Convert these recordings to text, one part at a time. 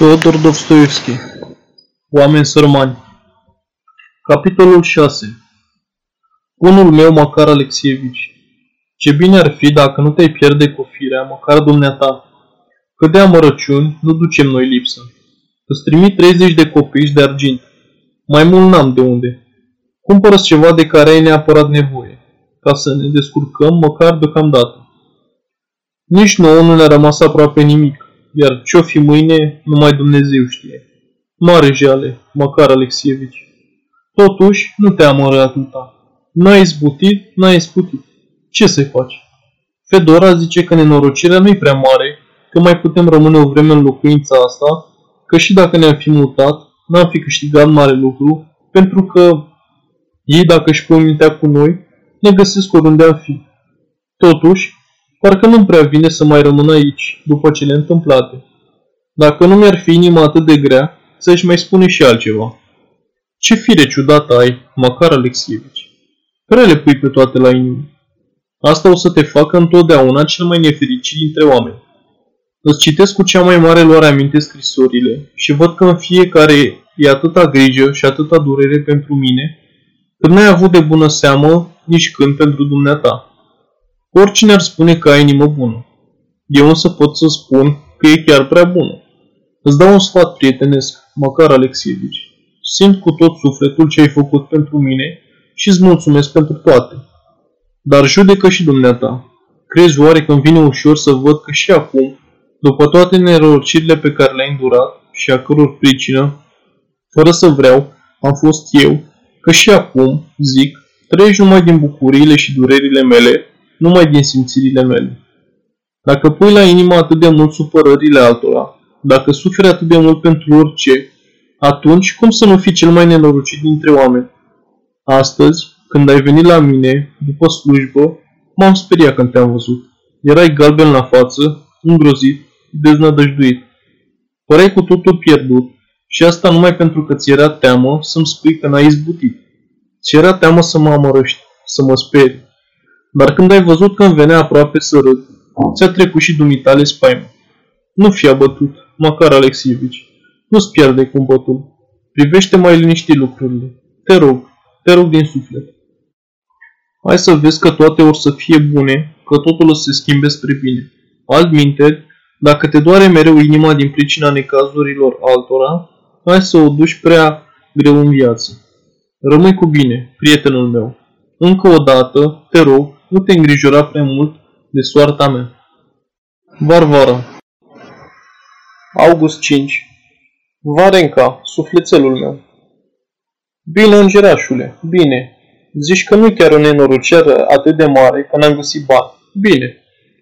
Feodor Dostoevski Oameni sărmani Capitolul 6 Unul meu, Macar Alexievici Ce bine ar fi dacă nu te-ai pierde cu firea, măcar dumneata. Cât de amărăciuni nu ducem noi lipsă. Îți trimit 30 de copici de argint. Mai mult n-am de unde. cumpără ceva de care ai neapărat nevoie, ca să ne descurcăm măcar deocamdată. Nici nouă nu ne-a rămas aproape nimic iar ce-o fi mâine, numai Dumnezeu știe. Mare jale, Macar Alexievici. Totuși, nu te amără atâta. N-ai izbutit, n-ai izbutit. Ce să-i faci? Fedora zice că nenorocirea nu-i prea mare, că mai putem rămâne o vreme în locuința asta, că și dacă ne-am fi mutat, n-am fi câștigat mare lucru, pentru că ei, dacă își pun mintea cu noi, ne găsesc oriunde am fi. Totuși, Parcă nu prea vine să mai rămân aici, după cele întâmplate. Dacă nu mi-ar fi inima atât de grea, să-și mai spune și altceva. Ce fire ciudată ai, Macar Alexievici. Prea le pui pe toate la inimă. Asta o să te facă întotdeauna cel mai nefericit dintre oameni. Îți citesc cu cea mai mare luare aminte scrisorile și văd că în fiecare e atâta grijă și atâta durere pentru mine, că n-ai avut de bună seamă nici când pentru dumneata. Oricine ar spune că ai inimă bună. Eu însă pot să spun că e chiar prea bună. Îți dau un sfat prietenesc, măcar Alexievici. Simt cu tot sufletul ce ai făcut pentru mine și îți mulțumesc pentru toate. Dar judecă și dumneata. Crezi oare că îmi vine ușor să văd că și acum, după toate nerocirile pe care le-ai îndurat și a căror pricină, fără să vreau, am fost eu, că și acum, zic, trăiești numai din bucuriile și durerile mele numai din simțirile mele. Dacă pui la inimă atât de mult supărările altora, dacă suferi atât de mult pentru orice, atunci cum să nu fii cel mai nenorocit dintre oameni? Astăzi, când ai venit la mine, după slujbă, m-am speriat când te-am văzut. Erai galben la față, îngrozit, deznădăjduit. Păreai cu totul pierdut și asta numai pentru că ți era teamă să-mi spui că n-ai izbutit. Ți era teamă să mă amărăști, să mă speri, dar când ai văzut că îmi venea aproape să râd, ți-a trecut și dumitale spaimă. Nu fi abătut, măcar Alexievici. Nu-ți pierde cumpătul. Privește mai liniștit lucrurile. Te rog, te rog din suflet. Hai să vezi că toate or să fie bune, că totul o să se schimbe spre bine. Altminte, dacă te doare mereu inima din pricina necazurilor altora, hai să o duci prea greu în viață. Rămâi cu bine, prietenul meu. Încă o dată, te rog, nu te îngrijora prea mult de soarta mea. Varvara August 5 Varenca, sufletelul meu. Bine, îngerașule, bine. Zici că nu chiar o nenorocere atât de mare că n-am găsit bani. Bine.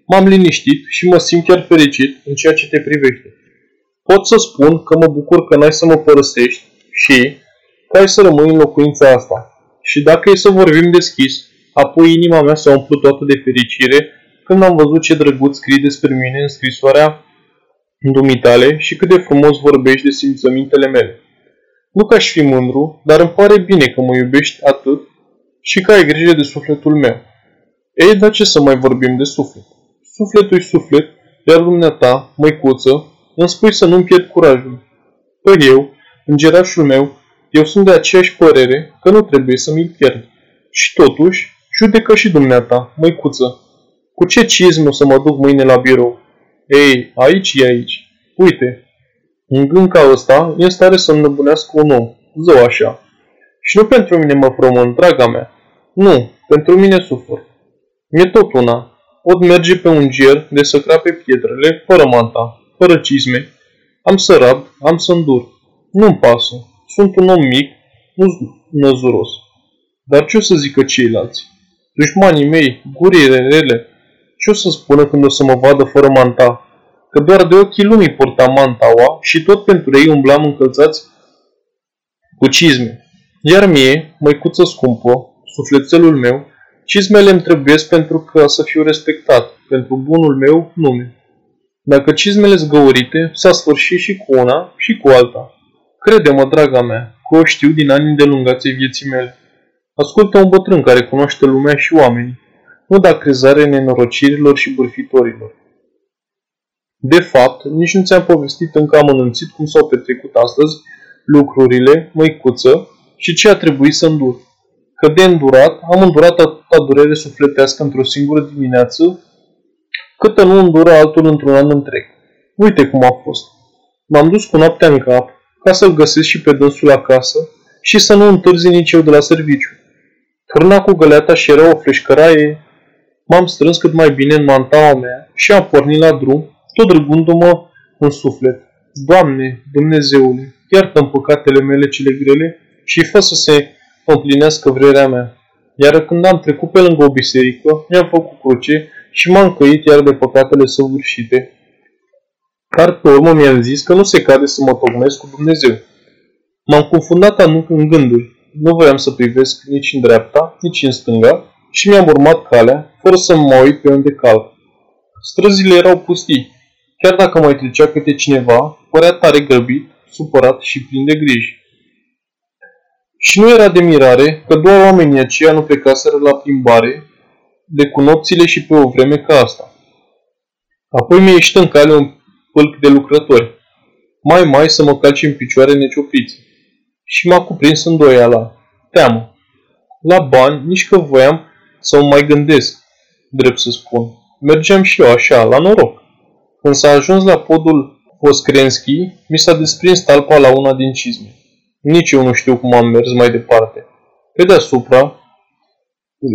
M-am liniștit și mă simt chiar fericit în ceea ce te privește. Pot să spun că mă bucur că n-ai să mă părăsești și că ai să rămâi în locuința asta. Și dacă e să vorbim deschis, Apoi inima mea s-a umplut toată de fericire când am văzut ce drăguț scrii despre mine în scrisoarea dumitale și cât de frumos vorbești de simțămintele mele. Nu că aș fi mândru, dar îmi pare bine că mă iubești atât și că ai grijă de sufletul meu. Ei, dar ce să mai vorbim de suflet? Sufletul-i suflet, iar dumneata, măicuță, îmi spui să nu-mi pierd curajul. Păi eu, îngerașul meu, eu sunt de aceeași părere că nu trebuie să mi-l pierd. Și totuși, Judecă și dumneata, măicuță. Cu ce cizm o să mă duc mâine la birou? Ei, aici e aici. Uite, un gând ca ăsta e în stare să înnăbunească un om. Zău așa. Și nu pentru mine mă frământ, draga mea. Nu, pentru mine sufăr. Mi-e tot una. Pot merge pe un ger de să crape pietrele, fără manta, fără cizme. Am să rab, am să îndur. Nu-mi pasă. Sunt un om mic, nu năzuros. Dar ce o să zică ceilalți? Dușmanii mei, gurile rele, ce o să spună când o să mă vadă fără manta? Că doar de ochii lumii purta mantaua și tot pentru ei umblam încălțați cu cizme. Iar mie, măicuță scumpă, sufletelul meu, cizmele îmi trebuiesc pentru că să fiu respectat, pentru bunul meu nume. Dacă cizmele zgăurite, s-a sfârșit și cu una și cu alta. Crede-mă, draga mea, că o știu din ani îndelungați vieții mele. Ascultă un bătrân care cunoaște lumea și oamenii, nu da crezare nenorocirilor și bârfitorilor. De fapt, nici nu ți-am povestit încă amănunțit cum s-au petrecut astăzi lucrurile, măicuță, și ce a trebuit să îndur. Că de îndurat, am îndurat atâta durere sufletească într-o singură dimineață, câtă nu îndură altul într-un an întreg. Uite cum a fost. M-am dus cu noaptea în cap, ca să-l găsesc și pe dânsul acasă și să nu întârzi nici eu de la serviciu. Cârna cu găleata și era o fleșcăraie, m-am strâns cât mai bine în mantaua mea și am pornit la drum, tot râgându-mă în suflet. Doamne, Dumnezeule, iartă-mi păcatele mele cele grele și fă să se împlinească vrerea mea. Iar când am trecut pe lângă o biserică, mi-am făcut cruce și m-am căit iar de păcatele săvârșite. Dar pe urmă mi-am zis că nu se cade să mă tocmesc cu Dumnezeu. M-am confundat în gânduri. Nu voiam să privesc nici în dreapta, nici în stânga și mi-am urmat calea, fără să mă uit pe unde calc. Străzile erau pustii. Chiar dacă mai trecea câte cineva, părea tare grăbit, supărat și plin de griji. Și nu era de mirare că doar oamenii aceia nu plecaseră la plimbare de cu nopțile și pe o vreme ca asta. Apoi mi-a ieșit în cale un pâlc de lucrători. Mai mai să mă calci în picioare neciopliți. Și m-a cuprins îndoiala. Teamă. La bani, nici că voiam să mă mai gândesc, drept să spun. Mergeam și eu așa, la noroc. Când s-a ajuns la podul Voskrenski, mi s-a desprins talpa la una din cizme. Nici eu nu știu cum am mers mai departe. Pe deasupra,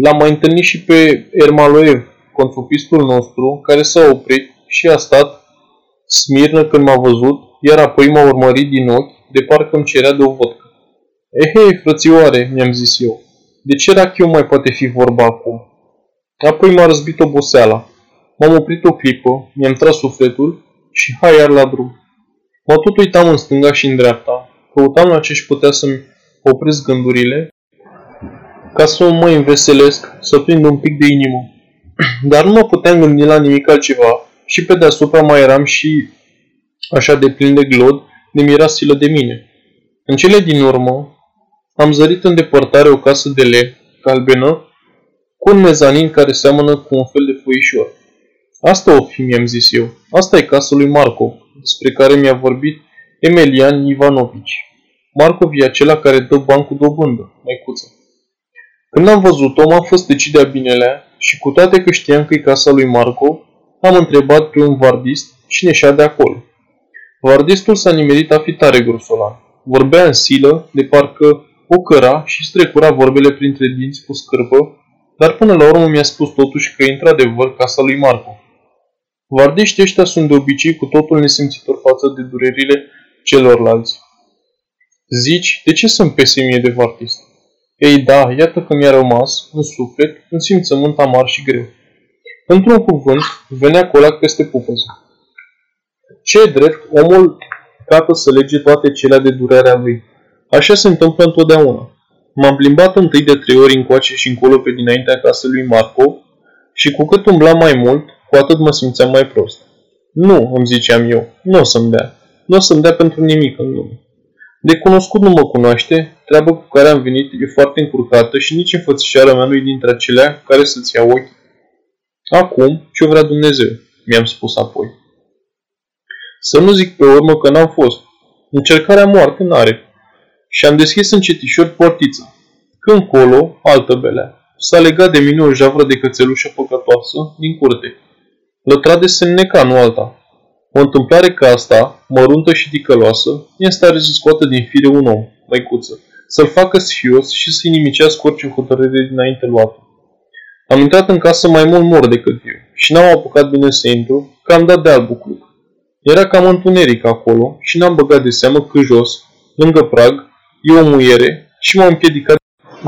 l-am mai întâlnit și pe Ermaloev, contropistul nostru, care s-a oprit și a stat smirnă când m-a văzut, iar apoi m-a urmărit din ochi, de parcă îmi cerea de o vodcă. Ehei, frățioare, mi-am zis eu, de ce rachiu mai poate fi vorba acum? Apoi m-a răzbit oboseala. M-am oprit o clipă, mi-am tras sufletul și hai iar la drum. Mă tot uitam în stânga și în dreapta, căutam la ce-și putea să-mi opresc gândurile, ca să mă înveselesc, să prind un pic de inimă. Dar nu mă puteam gândi la nimic altceva și pe deasupra mai eram și așa de plin de glod, de mirasilă de mine. În cele din urmă, am zărit în depărtare o casă de lemn, calbenă, cu un mezanin care seamănă cu un fel de foișor. Asta o fi, mi-am zis eu. Asta e casa lui Marco, despre care mi-a vorbit Emelian Ivanovici. Marco e acela care dă bani cu dobândă, măicuță. Când am văzut-o, m-am fost decidea binelea și cu toate că știam că e casa lui Marco, am întrebat pe un vardist cine și de acolo. Vardistul s-a nimerit a fi tare grosolan. Vorbea în silă, de parcă o căra și strecura vorbele printre dinți cu scârbă, dar până la urmă mi-a spus totuși că e într-adevăr casa lui Marco. Vardiștii ăștia sunt de obicei cu totul nesimțitor față de durerile celorlalți. Zici, de ce sunt pesimie de vartist? Ei da, iată că mi-a rămas, în suflet, un simțământ amar și greu. Într-un cuvânt, venea colac peste pupăză. Ce drept, omul cată să lege toate cele de durerea lui. Așa se întâmplă întotdeauna. M-am plimbat întâi de trei ori încoace și încolo pe dinaintea casei lui Marco și cu cât umblam mai mult, cu atât mă simțeam mai prost. Nu, îmi ziceam eu, nu o să-mi dea. Nu o să-mi dea pentru nimic în lume. De cunoscut nu mă cunoaște, treaba cu care am venit e foarte încurcată și nici înfățișarea mea nu e dintre acelea care să-ți ia ochi. Acum, ce vrea Dumnezeu, mi-am spus apoi. Să nu zic pe urmă că n-am fost. Încercarea moarte n-are. Și am deschis încetișor portița. Când colo, altă belea. S-a legat de mine o javră de cățelușă păcătoasă din curte. Lătra de se înneca, nu alta. O întâmplare ca asta, măruntă și ticăloasă, e în stare să scoată din fire un om, măicuță, să-l facă sfios și să-i nimicească orice hotărâre dinainte luată. Am intrat în casă mai mult mor decât eu și n-am apucat bine să intru, că am dat de alb bucluc. Era cam întuneric acolo și n-am băgat de seamă că jos, lângă prag, e o muiere și m-am împiedicat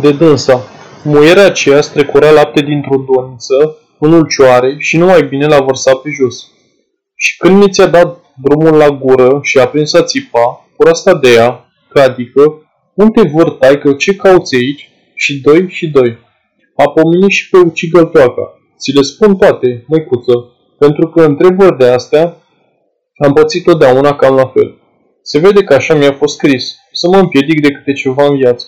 de dânsa. Muierea aceea strecura lapte dintr-o doniță în ulcioare și numai bine l-a vărsat pe jos. Și când mi ți-a dat drumul la gură și a prins a țipa, asta de ea, că adică, unde vor taică, ce cauți aici? Și doi și doi. A pomenit și pe ucigăl toaca. Ți le spun toate, măicuță, pentru că întrebări de astea am pățit totdeauna cam la fel. Se vede că așa mi-a fost scris, să mă împiedic de câte ceva în viață.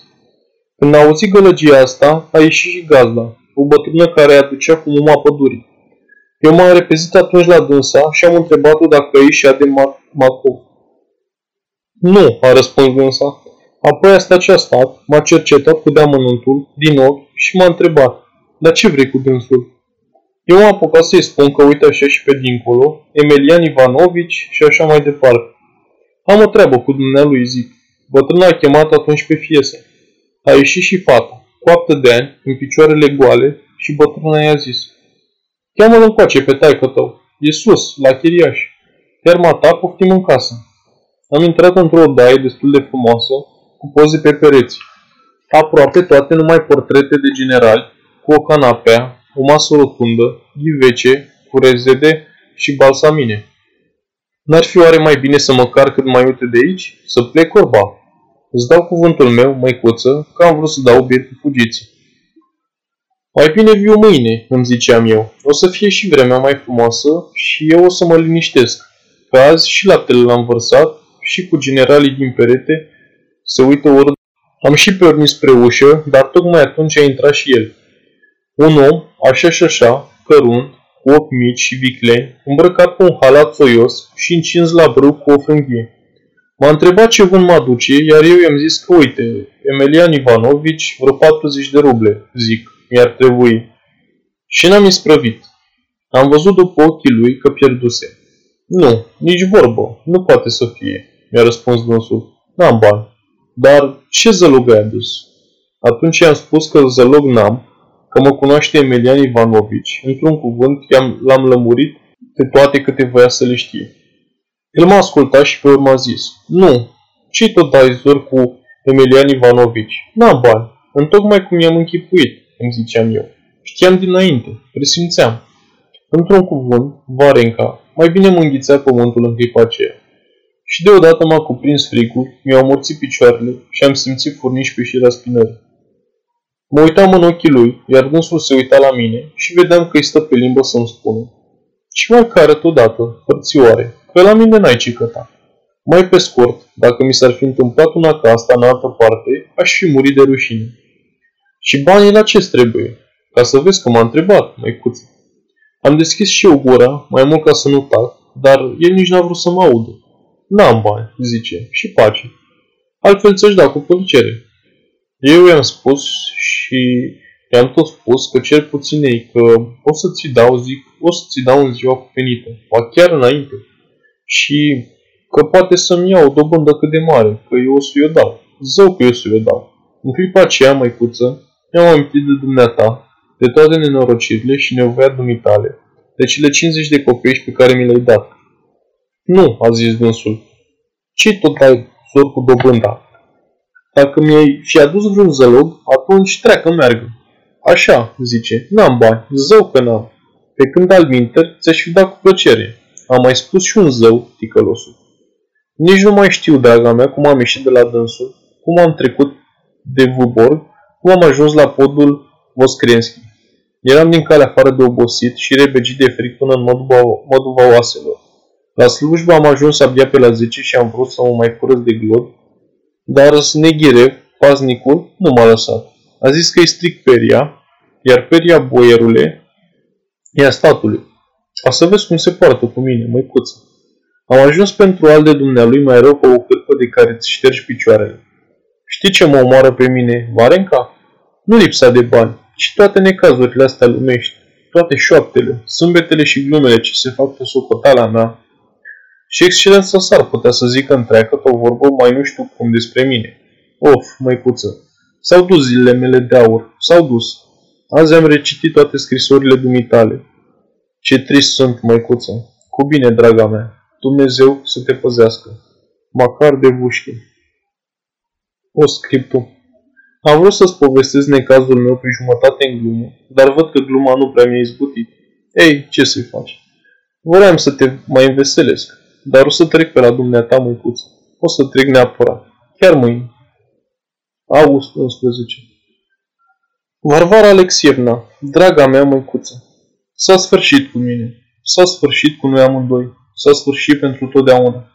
Când a auzit gălăgia asta, a ieșit și gazda, o bătrână care aducea cu muma pădurii. Eu m-am repezit atunci la dânsa și am întrebat-o dacă e și de Macov. Nu, a răspuns dânsa. Apoi a stat și a stat, m-a cercetat cu deamănuntul, din ochi și m-a întrebat. Dar ce vrei cu dânsul? Eu am apucat să-i spun că uite așa și pe dincolo, Emelian Ivanovici și așa mai departe. Am o treabă cu dumnealui, zic. Bătrâna a chemat atunci pe fiesă. A ieșit și fata, coaptă de ani, în picioarele goale, și bătrâna i-a zis. Cheamă-l încoace pe taică tău. E sus, la chiriaș. Terma ta poftim în casă. Am intrat într-o odaie destul de frumoasă, cu poze pe pereți. Aproape toate numai portrete de generali, cu o canapea, o masă rotundă, ghivece, cu rezede și balsamine. N-ar fi oare mai bine să mă car cât mai uite de aici? Să plec orba? Îți dau cuvântul meu, măicuță, că am vrut să dau biet cu fugiți. Mai bine viu mâine, îmi ziceam eu. O să fie și vremea mai frumoasă și eu o să mă liniștesc. Că azi și laptele l-am vărsat și cu generalii din perete se uită ori. Am și pornit spre ușă, dar tocmai atunci a intrat și el. Un om, așa și așa, cărunt, cu ochi mici și vicleni, îmbrăcat cu un halat soios și încins la brâu cu o frânghie. M-a întrebat ce vânt mă aduce, iar eu i-am zis că, uite, Emelian Ivanovici, vreo 40 de ruble, zic, mi-ar trebui. Și n-am isprăvit. Am văzut după ochii lui că pierduse. Nu, nici vorbă, nu poate să fie, mi-a răspuns dânsul. N-am bani. Dar ce zălog ai adus? Atunci i-am spus că zălog n-am, că mă cunoaște Emelian Ivanovici. Într-un cuvânt, l-am lămurit de toate câte voia să le știe. El m-a ascultat și pe urmă a zis, Nu, ce tot dai zor cu Emelian Ivanovici? N-am bani, întocmai cum i-am închipuit, îmi ziceam eu. Știam dinainte, presimțeam. Într-un cuvânt, Varenca, mai bine mă înghițea pământul în clipa aceea. Și deodată m-a cuprins fricul, mi-au morțit picioarele și am simțit furniși pe și raspinări. Mă uitam în ochii lui, iar dânsul se uita la mine și vedeam că îi stă pe limbă să-mi spună. Și mai care totodată, frățioare, că la mine n-ai ce căta. Mai pe scurt, dacă mi s-ar fi întâmplat una ca asta în altă parte, aș fi murit de rușine. Și banii la ce trebuie? Ca să vezi că m-a întrebat, măicuță. Am deschis și eu gura, mai mult ca să nu tac, dar el nici n-a vrut să mă audă. N-am bani, zice, și pace. Altfel ți-aș da cu plăcere. Eu i-am spus și i-am tot spus că cel puțin ei, că o să ți dau, zic, o să ți dau în ziua cuvenită, ba chiar înainte. Și că poate să-mi iau o dobândă cât de mare, că eu o să-i o dau. Zău că eu să-i o dau. În clipa aceea, măicuță, mi-am amintit de dumneata, de toate nenorocirile și nevoia dumitale, de cele 50 de copii pe care mi le-ai dat. Nu, a zis dânsul. Ce tot ai zor cu dobânda? Dacă mi-ai fi adus vreun zălog, atunci treacă meargă. Așa, zice, n-am bani, zău că n-am. Pe când al minter, ți-aș fi dat cu plăcere. Am mai spus și un zău, ticălosul. Nici nu mai știu, draga mea, cum am ieșit de la dânsul, cum am trecut de Vuborg, cum am ajuns la podul Voskrenski. Eram din cale afară de obosit și rebegit de fric până în măduva oaselor. La slujbă am ajuns abia pe la 10 și am vrut să mă mai curăț de glod, dar Sneghirev, paznicul, nu m-a lăsat. A zis că îi stric peria, iar peria boierule e a statului. O să vezi cum se poartă cu mine, măicuță. Am ajuns pentru al de dumnealui mai rău ca o cârpă de care îți ștergi picioarele. Știi ce mă omoară pe mine, Varenca? Nu lipsa de bani, ci toate necazurile astea lumești, toate șoaptele, sâmbetele și glumele ce se fac pe socotala mea. Și excelența s-ar putea să zică întreagă o vorbă mai nu știu cum despre mine. Of, măicuță, s-au dus zilele mele de aur, s-au dus. Azi am recitit toate scrisorile dumitale. Ce trist sunt, măicuță. Cu bine, draga mea. Dumnezeu să te păzească. Macar de vușchi. O scriptu. Am vrut să-ți povestesc necazul meu pe jumătate în glumă, dar văd că gluma nu prea mi-a izbutit. Ei, ce să-i faci? Vreau să te mai înveselesc, dar o să trec pe la dumneata, măicuță. O să trec neapărat. Chiar mâine. August 11 Varvara Alexievna, draga mea măicuță, s-a sfârșit cu mine. S-a sfârșit cu noi amândoi. S-a sfârșit pentru totdeauna.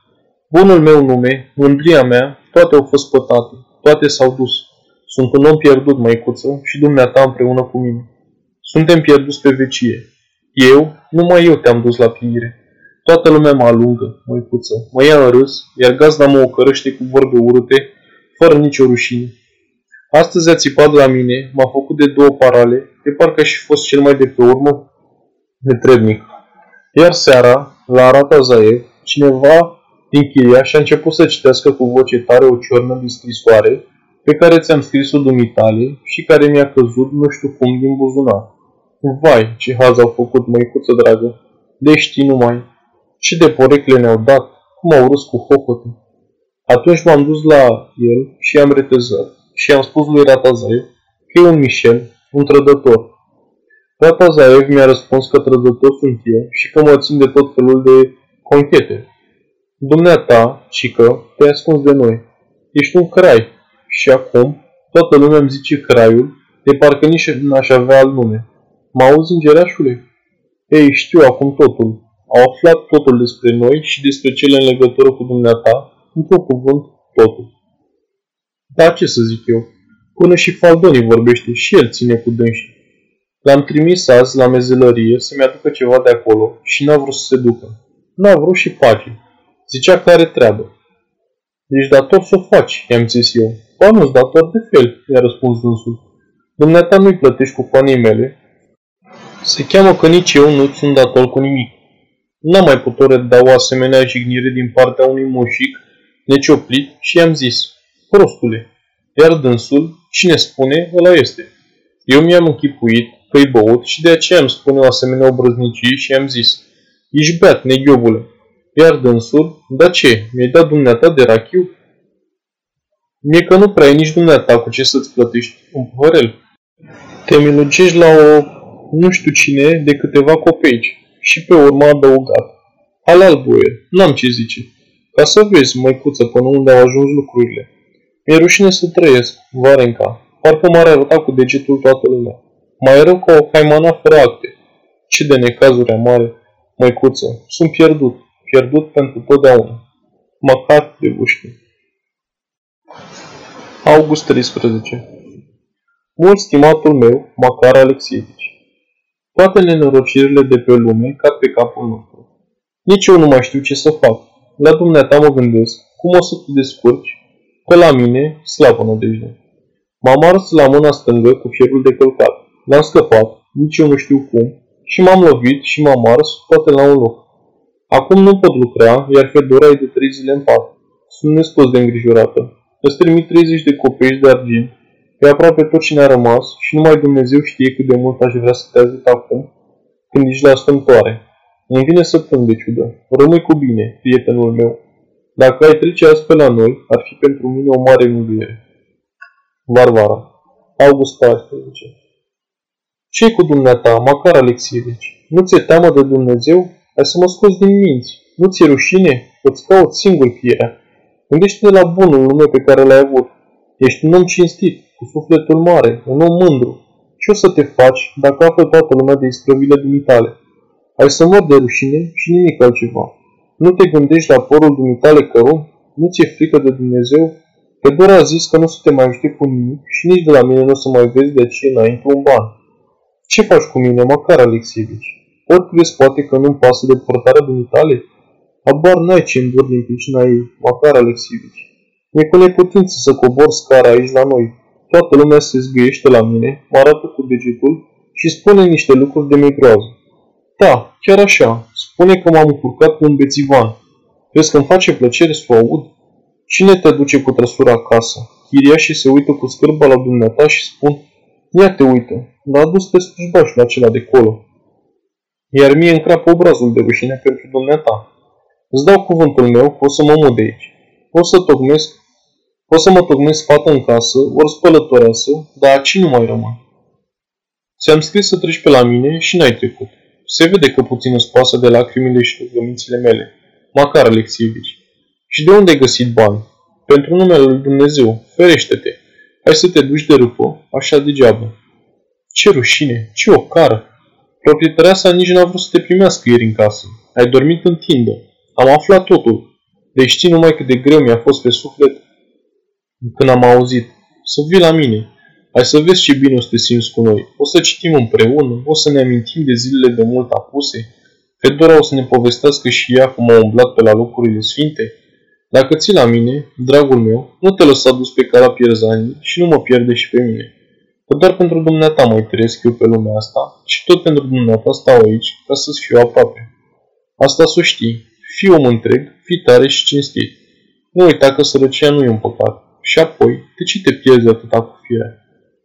Bunul meu nume, mândria mea, toate au fost pătate. Toate s-au dus. Sunt un om pierdut, măicuță, și dumneata împreună cu mine. Suntem pierduți pe vecie. Eu, numai eu te-am dus la fiire. Toată lumea mă alungă, măicuță, mă ia în râs, iar gazda mă ocărăște cu vorbe urâte, fără nicio rușine. Astăzi a țipat la mine, m-a făcut de două parale, de parcă și fost cel mai de pe urmă netrebnic. Iar seara, la Arata Zaev, cineva din chiria și a început să citească cu voce tare o ciornă din scrisoare pe care ți-am scris-o dumitale și care mi-a căzut nu știu cum din buzunar. Vai, ce haz au făcut, măicuță dragă! De știi numai! Ce de porecle ne-au dat! Cum au râs cu hohote! Atunci m-am dus la el și i-am retezat și i-am spus lui Ratazaev că e un Michel, un trădător. Ratazaev mi-a răspuns că trădător sunt eu și că mă țin de tot felul de conchete. Dumneata, cică, te-ai ascuns de noi. Ești un crai. Și acum, toată lumea îmi zice craiul, de parcă nici n-aș avea alt nume. Mă auzi, îngerașule? Ei, știu acum totul. Au aflat totul despre noi și despre cele în legătură cu dumneata, într-un cuvânt, totul. Dar ce să zic eu? Până și Faldoni vorbește și el ține cu dânsi. L-am trimis azi la mezelărie să-mi aducă ceva de acolo și n-a vrut să se ducă. N-a vrut și pace. Zicea că are treabă. Ești dator să o faci, i-am zis eu. Ba nu-ți dator de fel, i-a răspuns dânsul. Dumneata nu-i plătești cu banii mele. Se cheamă că nici eu nu sunt dator cu nimic. N-am mai putut reda o asemenea jignire din partea unui moșic necioplit și i-am zis, prostule, iar dânsul, cine spune, ăla este. Eu mi-am închipuit că-i băut și de aceea îmi spune o asemenea obrăznicie și i-am zis, ești beat, neghiobule. Iar dânsul, da ce, mi-ai dat dumneata de rachiu? Mie că nu prea ai nici dumneata cu ce să-ți plătești un păhărel. Te milugești la o nu știu cine de câteva copeici și pe urmă adăugat. Halal boier, n-am ce zice. Ca să vezi, măicuță, până unde au ajuns lucrurile. Mi-e rușine să trăiesc, Varenca. Parcă m-ar arăta cu degetul toată lumea. Mai rău ca o haimana fără acte. Ce de necazuri amare, măicuță. Sunt pierdut. Pierdut pentru totdeauna. Măcar de bușchi. August 13 Mult stimatul meu, Macar Alexievici. Toate nenorocirile de pe lume cad pe capul nostru. Nici eu nu mai știu ce să fac. La dumneata mă gândesc cum o să te descurci, că la mine, slavă nădejde. M-am ars la mâna stângă cu fierul de călcat. L-am scăpat, nici eu nu știu cum, și m-am lovit și m-am ars toate la un loc. Acum nu pot lucra, iar Fedora e de trei zile în pat. Sunt nespus de îngrijorată. Îți trimit 30 de copeici de argint. E aproape tot ce ne-a rămas și numai Dumnezeu știe cât de mult aș vrea să te ajut acum, când ești la stâmtoare. Îmi vine să plâng de ciudă. Rămâi cu bine, prietenul meu. Dacă ai trece astfel la noi, ar fi pentru mine o mare mângâiere. Varvara. August 14. Ce cu dumneata, Macar Alexievici? Nu ți-e teamă de Dumnezeu? Ai să mă scoți din minți. Nu ți-e rușine? Îți caut singur firea. Gândește-te la bunul nume pe care l-ai avut. Ești un om cinstit, cu sufletul mare, un om mândru. Ce o să te faci dacă află toată lumea de isprăvile dumitale? Ai să mor de rușine și nimic altceva. Nu te gândești la porul dumitale cărum? Nu ți-e frică de Dumnezeu? Că doar a zis că nu să te mai ajute cu nimic și nici de la mine nu o să mai vezi de ce înainte un ban. Ce faci cu mine, măcar, Alexievici? Ori crezi poate că nu-mi pasă de purtarea dumitale? Abar n-ai ce îndur din pricina ei, măcar, Alexievici. Mi-e cu neputință să cobor scara aici la noi. Toată lumea se zgâiește la mine, mă arată cu degetul și spune niște lucruri de migroază. Da, chiar așa. Spune că m-am încurcat cu un bețivan. Crezi că îmi face plăcere să o aud? Cine te duce cu trăsura acasă? Chiriașii se uită cu scârba la dumneata și spun, ia te uită, l-a adus pe slujbașul acela de colo. Iar mie încrapă obrazul de rușine pentru dumneata. Îți dau cuvântul meu că o să mă mut de aici. O să tocmesc o să mă tocmesc fată în casă, ori spălătoreasă, dar aici nu mai rămân. Ți-am scris să treci pe la mine și n-ai trecut. Se vede că puțin îți pasă de lacrimile și rugămințile mele. Macar Alexievici. Și de unde ai găsit bani? Pentru numele lui Dumnezeu, ferește-te. Hai să te duci de râpă, așa degeaba. Ce rușine, ce o cară. Proprietarea sa nici n-a vrut să te primească ieri în casă. Ai dormit în tindă. Am aflat totul. Deci știi numai cât de greu mi-a fost pe suflet când am auzit. Să vii la mine. Hai să vezi ce bine o să te simți cu noi. O să citim împreună, o să ne amintim de zilele de mult apuse. Fedora o să ne povestească și ea cum a umblat pe la locurile sfinte. Dacă ții la mine, dragul meu, nu te lăsa dus pe cara pierzanii și nu mă pierde și pe mine. Că doar pentru dumneata mai trăiesc eu pe lumea asta și tot pentru dumneata stau aici ca să-ți fiu aproape. Asta să știi. Fii om întreg, fii tare și cinstit. Nu uita că sărăcia nu e un păcat. Și apoi, de ce te pierzi atâta cu firea?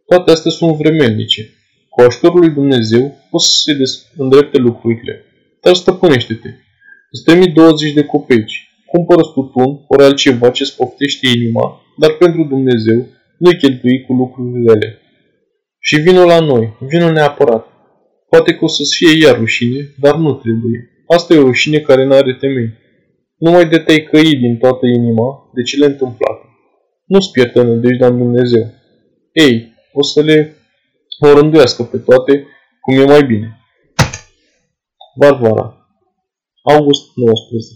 Toate astea sunt vremelnice. Cu ajutorul lui Dumnezeu poți să se îndrepte lucrurile. Dar stăpânește-te. Îți trimit 20 de copeici. Cumpără tutun, ori altceva ce spoftește inima, dar pentru Dumnezeu nu-i cheltui cu lucrurile rele. Și vină la noi, vină neapărat. Poate că o să-ți fie iar rușine, dar nu trebuie. Asta e o rușine care nu are temei. Numai de te-ai căi din toată inima de cele întâmplate. Nu-ți pierde nădejdea în Dumnezeu. Ei, o să le orânduiască pe toate cum e mai bine. Varvara August 19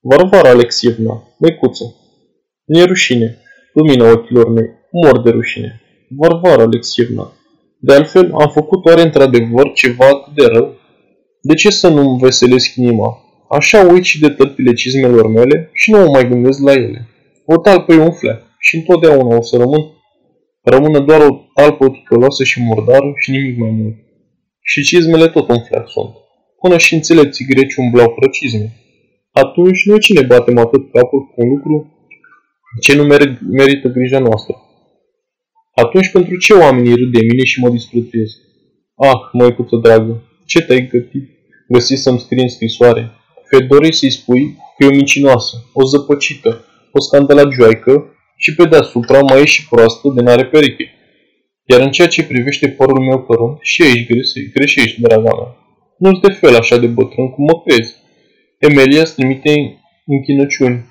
Varvara Alexievna, măicuță, nu e rușine, lumina ochilor mei, mor de rușine. Varvara Alexievna, de altfel am făcut oare într-adevăr ceva atât de rău? De ce să nu-mi veselesc inima? Așa uit și de tălpile cizmelor mele și nu mă mai gândesc la ele. O talpă e un fleac și întotdeauna o să rămân. Rămână doar o talpă ticăloasă și murdară și nimic mai mult. Și cizmele tot un fleac sunt. Până și înțelepții greci umblau fără cizme. Atunci noi cine batem atât capul cu un lucru ce nu merită grija noastră? Atunci pentru ce oamenii râd de mine și mă disprețuiesc? Ah, măicuță dragă, ce te-ai gătit? Găsit să-mi scrii în scrisoare? Fedorei să-i spui că e o mincinoasă, o zăpăcită, o scandalagioaică și pe deasupra mai e și proastă de n-are pereche. Iar în ceea ce privește părul meu părunt, și aici greșești, draga mea. Nu-ți de fel așa de bătrân cum mă crezi. Emilia îți trimite închinăciuni.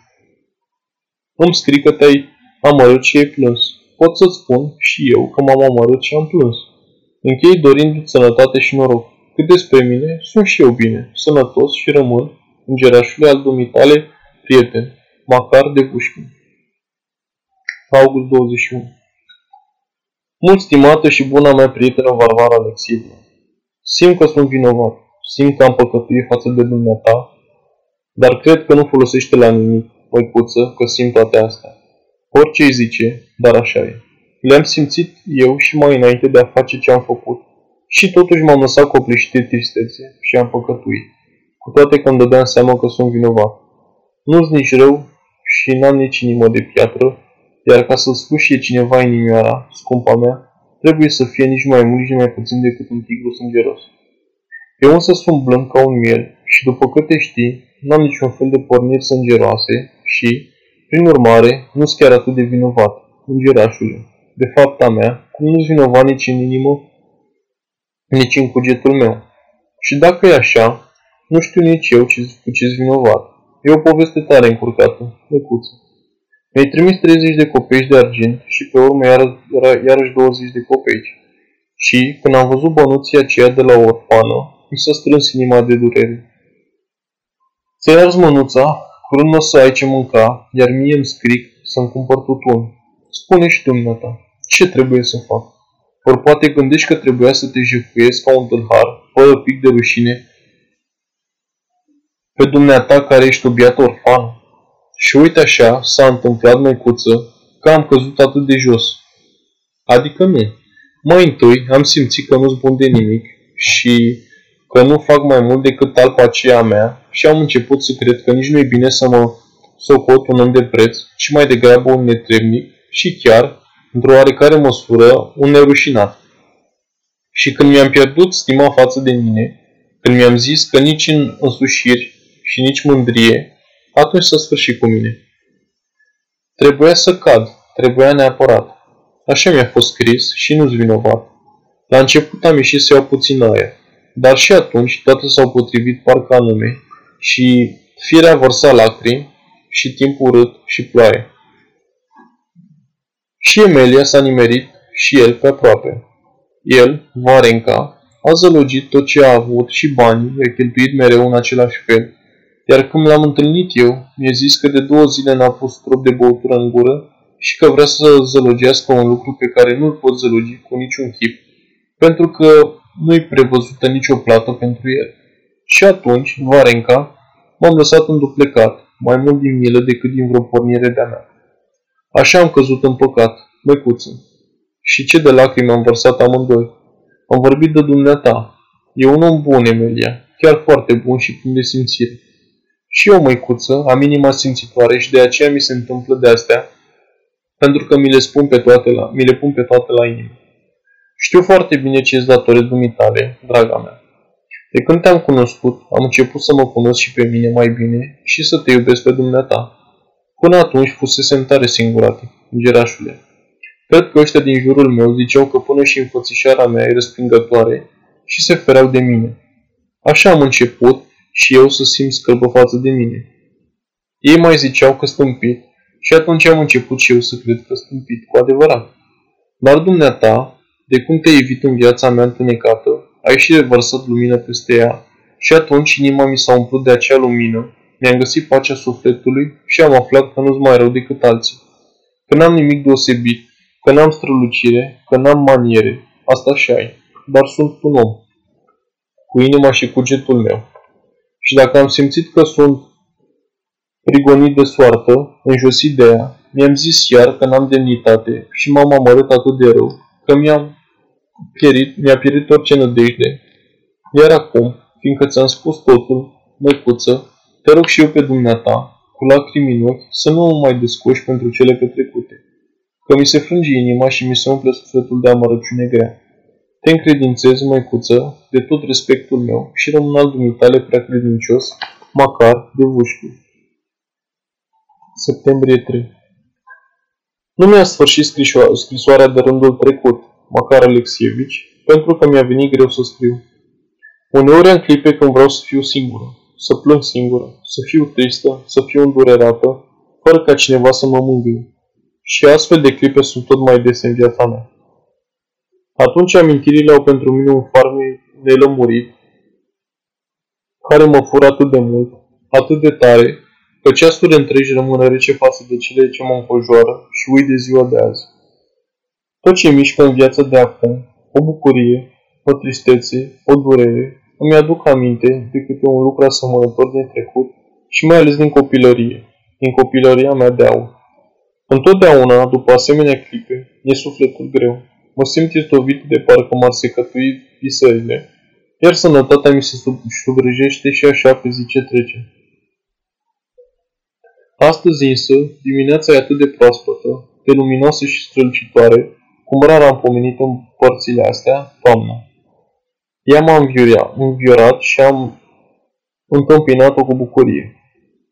Îmi scrii că te-ai amărât și ai plâns. Pot să-ți spun și eu că m-am amărât și am plâns. Închei dorindu-ți sănătate și noroc. Cât despre mine, sunt și eu bine, sănătos și rămân, îngerașule al dumitale, prieten, Macar de Pușkin. August 21 Mult stimată și buna mea prietenă Varvara Alexievna, simt că sunt vinovat, simt că am păcătuit față de dumneata, dar cred că nu folosește la nimic, măicuță, că simt toate astea. Orice îi zice, dar așa e. Le-am simțit eu și mai înainte de a face ce am făcut și totuși m-am lăsat copleșit de tristețe și am păcătuit, cu toate că îmi dădeam seama că sunt vinovat. Nu-ți nici rău și n-am nici inimă de piatră, iar ca să sfâșie cineva inimioara, scumpa mea, trebuie să fie nici mai mult, nici mai puțin decât un tigru sângeros. Eu însă sunt blând ca un miel și după câte știi, n-am niciun fel de porniri sângeroase și, prin urmare, nu sunt chiar atât de vinovat, îngerașule. De fapt a mea, cum nu-s vinovat nici în inimă, nici în cugetul meu. Și dacă e așa, nu știu nici eu ce, cu ce vinovat. E o poveste tare încurcată, măcuță. Mi-ai trimis 30 de copeici de argint și pe urmă iar, iarăși 20 de copeici. Și, când am văzut bănuții aceea de la o orfană, mi s-a strâns inima de durere. Ți-ai ars mânuța, curând o să ai ce mânca, iar mie îmi scrii să-mi cumpăr tutun. Spune și dumneata, ce trebuie să fac? Ori poate gândești că trebuia să te jefuiesc ca un tâlhar, fără pic de rușine, pe dumneata care ești obiat orfan. Și uite așa s-a întâmplat, măicuță, că am căzut atât de jos. Adică nu. Mai întâi am simțit că nu-s bun de nimic și că nu fac mai mult decât alpa aceea mea și am început să cred că nici nu e bine să mă socot un om de preț, ci mai degrabă un netrebnic și chiar, într-o oarecare măsură, un nerușinat. Și când mi-am pierdut stima față de mine, când mi-am zis că nici în însușiri și nici mândrie, atunci să sfârși cu mine. Trebuia să cad, trebuia neapărat. Așa mi-a fost scris și nu-ți vinovat. La început am ieșit să iau puțin aer, dar și atunci toate s-au potrivit parcă anume și firea vărsa lacrimi și timp urât și ploaie. Și Emilia s-a nimerit și el pe aproape. El, Varenca, a zălogit tot ce a avut și banii, i-a cheltuit mereu în același fel iar când l-am întâlnit eu, mi-a zis că de două zile n-a pus trop de băutură în gură și că vrea să zălogească un lucru pe care nu-l pot zălogi cu niciun chip, pentru că nu-i prevăzută nicio plată pentru el. Și atunci, Varenca, m-am lăsat înduplecat, mai mult din milă decât din vreo pornire de-a mea. Așa am căzut în păcat, măicuță. Și ce de lacrimi am vărsat amândoi. Am vorbit de dumneata. E un om bun, Emilia, chiar foarte bun și plin de simțire. Și eu, măicuță, am inima simțitoare și de aceea mi se întâmplă de astea, pentru că mi le, spun pe toate la, mi le pun pe toate la inimă. Știu foarte bine ce îți datorez dumitale, draga mea. De când te-am cunoscut, am început să mă cunosc și pe mine mai bine și să te iubesc pe dumneata. Până atunci fusesem tare singurate, gerașule. Cred că ăștia din jurul meu ziceau că până și înfățișarea mea e răspingătoare și se fereau de mine. Așa am început și eu să simt scălbă față de mine. Ei mai ziceau că stâmpit și atunci am început și eu să cred că stâmpit cu adevărat. Dar dumneata, de cum te-ai evit în viața mea întunecată, ai și revărsat lumină peste ea. Și atunci inima mi s-a umplut de acea lumină, mi-am găsit pacea sufletului și am aflat că nu-ți mai rău decât alții. Că n-am nimic deosebit, că n-am strălucire, că n-am maniere, asta și ai, dar sunt un om, cu inima și cugetul meu. Și dacă am simțit că sunt prigonit de soartă, înjosit de ea, mi-am zis iar că n-am demnitate și m-am amărât atât de rău, că mi-am pierit, mi-a pierit orice nădejde. Iar acum, fiindcă ți-am spus totul, măicuță, te rog și eu pe dumneata, cu lacrimi în ochi, să nu mă mai descoși pentru cele petrecute, că mi se frânge inima și mi se umple sufletul de amărăciune grea. Te încredințez, măicuță, de tot respectul meu și rămân al dumitale prea credincios, măcar de vușchiu. Septembrie 3 Nu mi-a sfârșit scrisoarea de rândul trecut, Macar Alexievici, pentru că mi-a venit greu să scriu. Uneori am clipe când vreau să fiu singură, să plâng singură, să fiu tristă, să fiu îndurerată, fără ca cineva să mă mângâie. Și astfel de clipe sunt tot mai des în viața mea. Atunci amintirile au pentru mine un farme nelămurit, care mă fură atât de mult, atât de tare, că ceasuri întregi rămân rece față de cele ce mă înconjoară și uit de ziua de azi. Tot ce mișcă în viața de acum, o bucurie, o tristețe, o durere, îmi aduc aminte de câte un lucru asemănător din trecut și mai ales din copilărie, din copilăria mea de aur. Întotdeauna, după asemenea clipe, e sufletul greu. Mă simt istovit de parcă m-ar secătui visările, iar sănătatea mi se subrejește și așa pe zi ce trece. Astăzi însă, dimineața e atât de proaspătă, de luminoasă și strălucitoare, cum rar am pomenit în părțile astea, toamna. Ea m-a înviorat și am întâmpinat-o cu bucurie.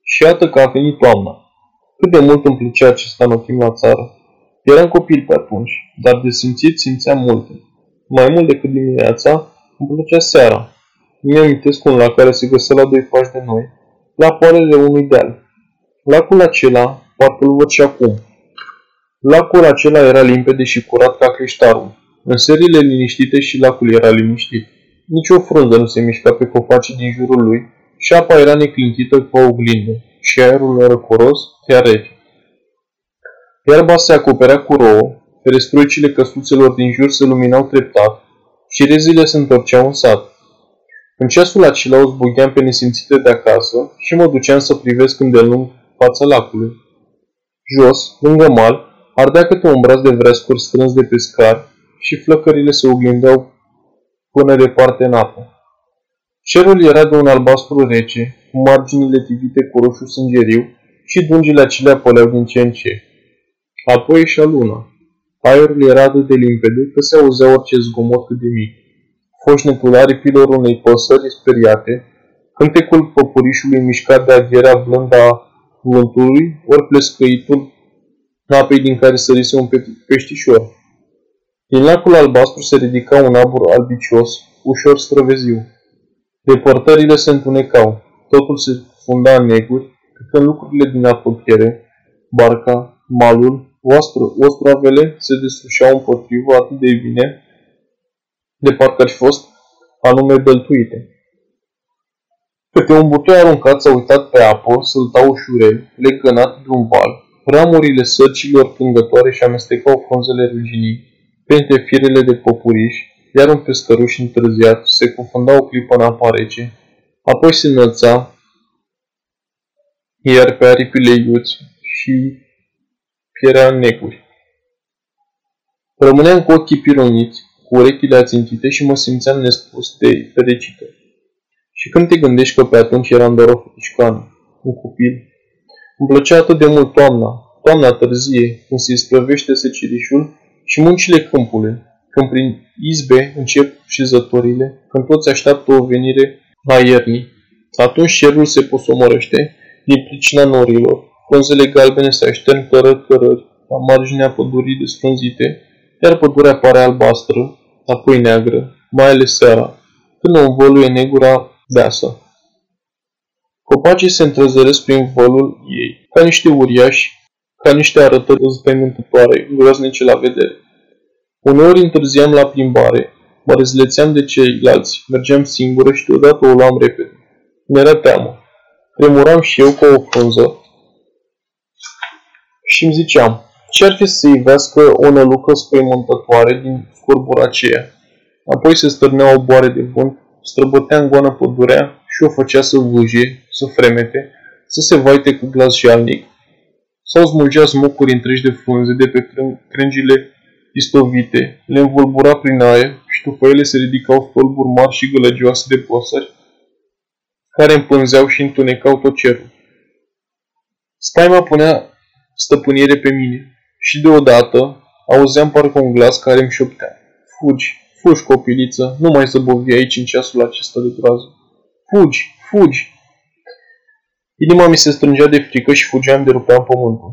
Și iată că a venit toamna. Cât de mult îmi plăcea acesta anotimp la țară. Eram copil pe atunci, dar de simțit simțeam multe. Mai mult decât dimineața, îmi plăcea seara. Mi amintesc un lac care se găsea la doi pași de noi, la poalele unui deal. Lacul acela, parcă îl văd și acum. Lacul acela era limpede și curat ca creștarul. În serile liniștite și lacul era liniștit. Nici o frunză nu se mișca pe copacii din jurul lui și apa era neclintită cu o oglindă și aerul era răcoros, chiar rece. Iarba se acoperea cu rouă, ferestruicile căsuțelor din jur se luminau treptat și rezile se întorceau în sat. În ceasul acela o zbugheam pe nesimțite de acasă și mă duceam să privesc îndelung fața lacului. Jos, lângă mal, ardea câte un braț de vrescuri strâns de pescar și flăcările se oglindeau până departe în apă. Cerul era de un albastru rece, cu marginile tivite cu roșu sângeriu și dungile acelea păleau din ce în ce. Apoi ieșea luna. Aerul era atât de limpede că se auzea orice zgomot cât de mic. Foșnetul aripilor unei păsări speriate, cântecul păpurișului mișcat de avierea blândă a vântului, ori plescăitul apei din care sărise un peștișor. Din lacul albastru se ridica un abur albicios, ușor străveziu. Depărtările se întunecau, totul se funda în neguri, cât în lucrurile din apropiere, barca, malul, oastru, ostravele se deslușeau împotrivă atât de bine, de parcă ar fi fost anume băltuite. Câte un butoi aruncat s-a uitat pe apă, sălta ușurel, legănat de un val, Ramurile sărcilor plângătoare și amestecau frunzele ruginii printre firele de popuriș, iar un pescăruș întârziat se cufunda o clipă în apa rece, apoi se înălța, iar pe aripile iuți și pierea în necuri. Rămâneam cu ochii pironiți, cu urechile ațintite și mă simțeam nespus de fericită. Și când te gândești că pe atunci eram doar o fetișcană, un copil, îmi plăcea atât de mult toamna, toamna târzie, când se isprăvește secirișul și muncile câmpului, când prin izbe încep și zătorile, când toți așteaptă o venire a iernii. Atunci cerul se posomorăște din pricina norilor, frunzele galbene se aștern cărări cărări la marginea pădurii desfrunzite, iar pădurea pare albastră, apoi neagră, mai ales seara, când o învăluie negura deasă. Copacii se întrezăresc prin volul ei, ca niște uriași, ca niște arătări înspăimântătoare, groaznice la vedere. Uneori întârziam la plimbare, mă rezlețeam de ceilalți, mergeam singură și deodată o luam repede. Mi-era teamă. Tremuram și eu ca o frunză și îmi ziceam, ce-ar fi să ivească o nălucă spăimântătoare din scurbura aceea? Apoi se stârnea o boare de vânt, străbătea în goană pădurea și o făcea să vâje, să fremete, să se vaite cu glas jalnic, sau smulgea smucuri întregi de frunze de pe crângile istovite, le învolbura prin aer și după ele se ridicau stolburi mari și gălăgioase de păsări, care împânzeau și întunecau tot cerul. Spaima punea stăpânire pe mine și deodată auzeam parcă un glas care îmi șoptea. Fugi, fugi copiliță, nu mai zăbovi aici în ceasul acesta de groază. Fugi, fugi! Inima mi se strângea de frică și fugeam de rupeam pământul.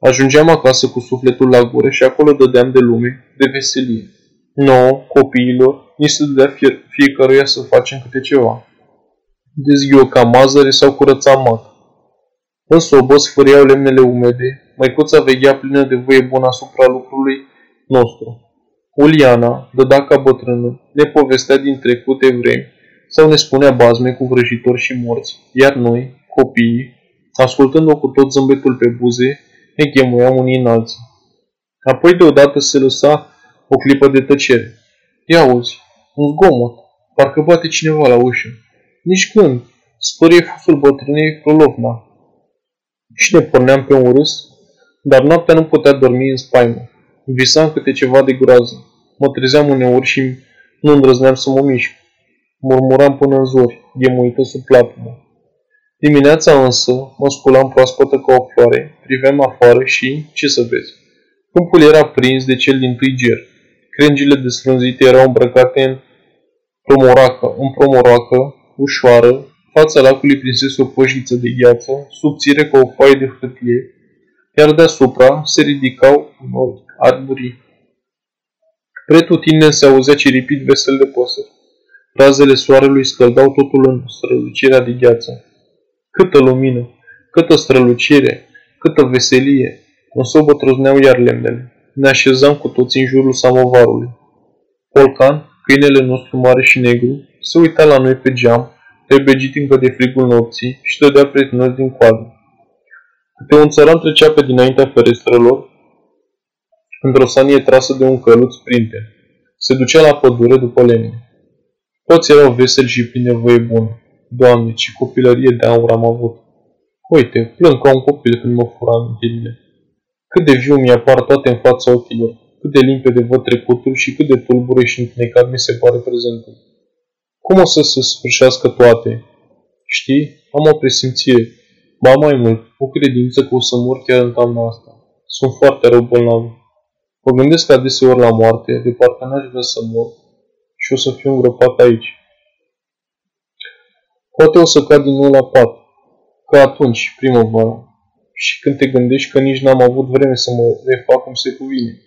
Ajungeam acasă cu sufletul la gură și acolo dădeam de lume, de veselie. Nouă, copiilor, ni se dădea fie, fiecăruia să facem câte ceva. Dezghioca mazăre sau curăța mat. În sobă sfâriau lemnele umede, măicuța veghea plină de voie bună asupra lucrului nostru. Uliana, dăda ca bătrână, ne povestea din trecute vremi sau ne spunea bazme cu vrăjitori și morți, iar noi, copiii, ascultând-o cu tot zâmbetul pe buze, ne chemuiam unii în alții. Apoi deodată se lăsa o clipă de tăcere. Ia auzi, un zgomot, parcă bate cineva la ușă. Nici când, spărie fusul bătrânei Krolovna. Și ne porneam pe un râs, dar noaptea nu putea dormi în spaimă. Visam câte ceva de groază. Mă trezeam uneori și nu îndrăzneam să mă mișc. Murmuram până în zori, ghemuită sub plapumă. Dimineața însă mă sculam proaspătă ca o floare, priveam afară și, ce să vezi, câmpul era prins de cel din tâi ger. Crengile desfrânzite erau îmbrăcate în promoracă, în promoroacă, ușoară, fața lacului prinsese o pășiță de gheață, subțire ca o foaie de hârtie, iar deasupra se ridicau noi arburii. Pretutindeni se auzea ciripit vesel de păsări. Razele soarelui scăldau totul în strălucirea de gheață. Câtă lumină, câtă strălucire, câtă veselie. În sobă trăzneau iar lemnele. Ne așezam cu toți în jurul samovarului. Polcan, câinele nostru mare și negru, se uita la noi pe geam, rebegit încă de frigul nopții și dădea prietenos din coadă. Câte un țăran trecea pe dinaintea ferestrelor, într-o sanie trasă de un căluț printe. Se ducea la pădure după lemne. Toți erau veseli și plini de voie bună. Doamne, ce copilărie de aur am avut! Uite, plâng ca un copil când mă fura amintirile. Cât de viu mi-apar toate în fața ochilor, cât de limpede văd trecutul și cât de tulbure și întunecat mi se pare prezentul. Cum o să se sfârșească toate? Știi, am o presimțire. Ba mai mult, o credință că o să mor chiar în toamna asta. Sunt foarte rău bolnav. Mă gândesc adeseori la moarte, de parcă n-aș vrea să mor și o să fiu îngropat aici. Poate o să cad din nou la pat, ca atunci, primăvara, și când te gândești că nici n-am avut vreme să mă refac cum se cuvine.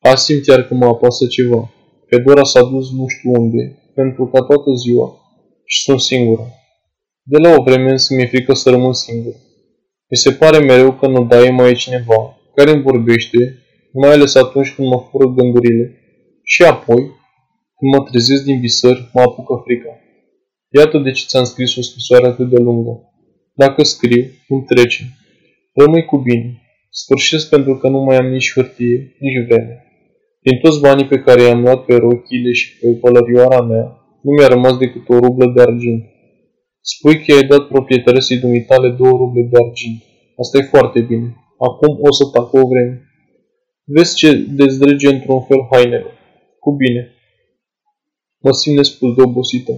Azi simt chiar că mă apasă ceva. Fedora s-a dus nu știu unde, pentru ca toată ziua, și sunt singură. De la o vreme însă mi-e frică să rămân singur. Mi se pare mereu că în odaie mai e cineva care îmi vorbește, mai ales atunci când mă fură gândurile. Și apoi, când mă trezesc din visări, mă apucă frica. Iată de ce ți-am scris o scrisoare atât de lungă. Dacă scriu, îmi trece. Rămâi cu bine. Sfârșesc pentru că nu mai am nici hârtie, nici vreme. Din toți banii pe care i-am luat pe rochile și pe pălărioara mea, nu mi-a rămas decât o rublă de argint. Spui că ai dat proprietății dumitale două ruble de argint. Asta e foarte bine. Acum o să tac o vreme. Vezi ce dezdrage într-un fel hainele. Cu bine. Mă simt nespus de obosită.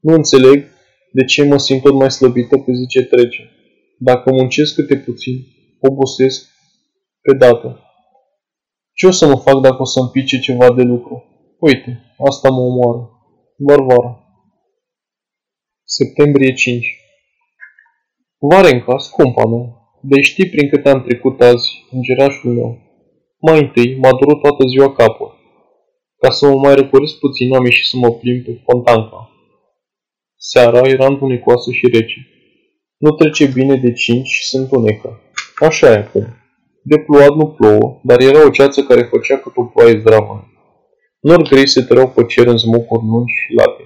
Nu înțeleg de ce mă simt tot mai slăbită pe zi ce trece. Dacă muncesc câte puțin, obosesc pe dată. Ce o să mă fac dacă o să-mi pice ceva de lucru? Uite, asta mă omoară. Varvara. Septembrie 5 Varenca, scumpa mea, de știi prin câte am trecut azi, îngerașul meu. Mai întâi m-a durut toată ziua capul. Ca să mă mai răcoresc puțin, am ieșit să mă plimb pe fontanca. Seara era întunecoasă și rece. Nu trece bine de cinci și se întunecă. Așa e acum. De plouat nu plouă, dar era o ceață care făcea cât o ploaie zdravă. Nori grei se tăreau pe cer în zmocuri lungi și late.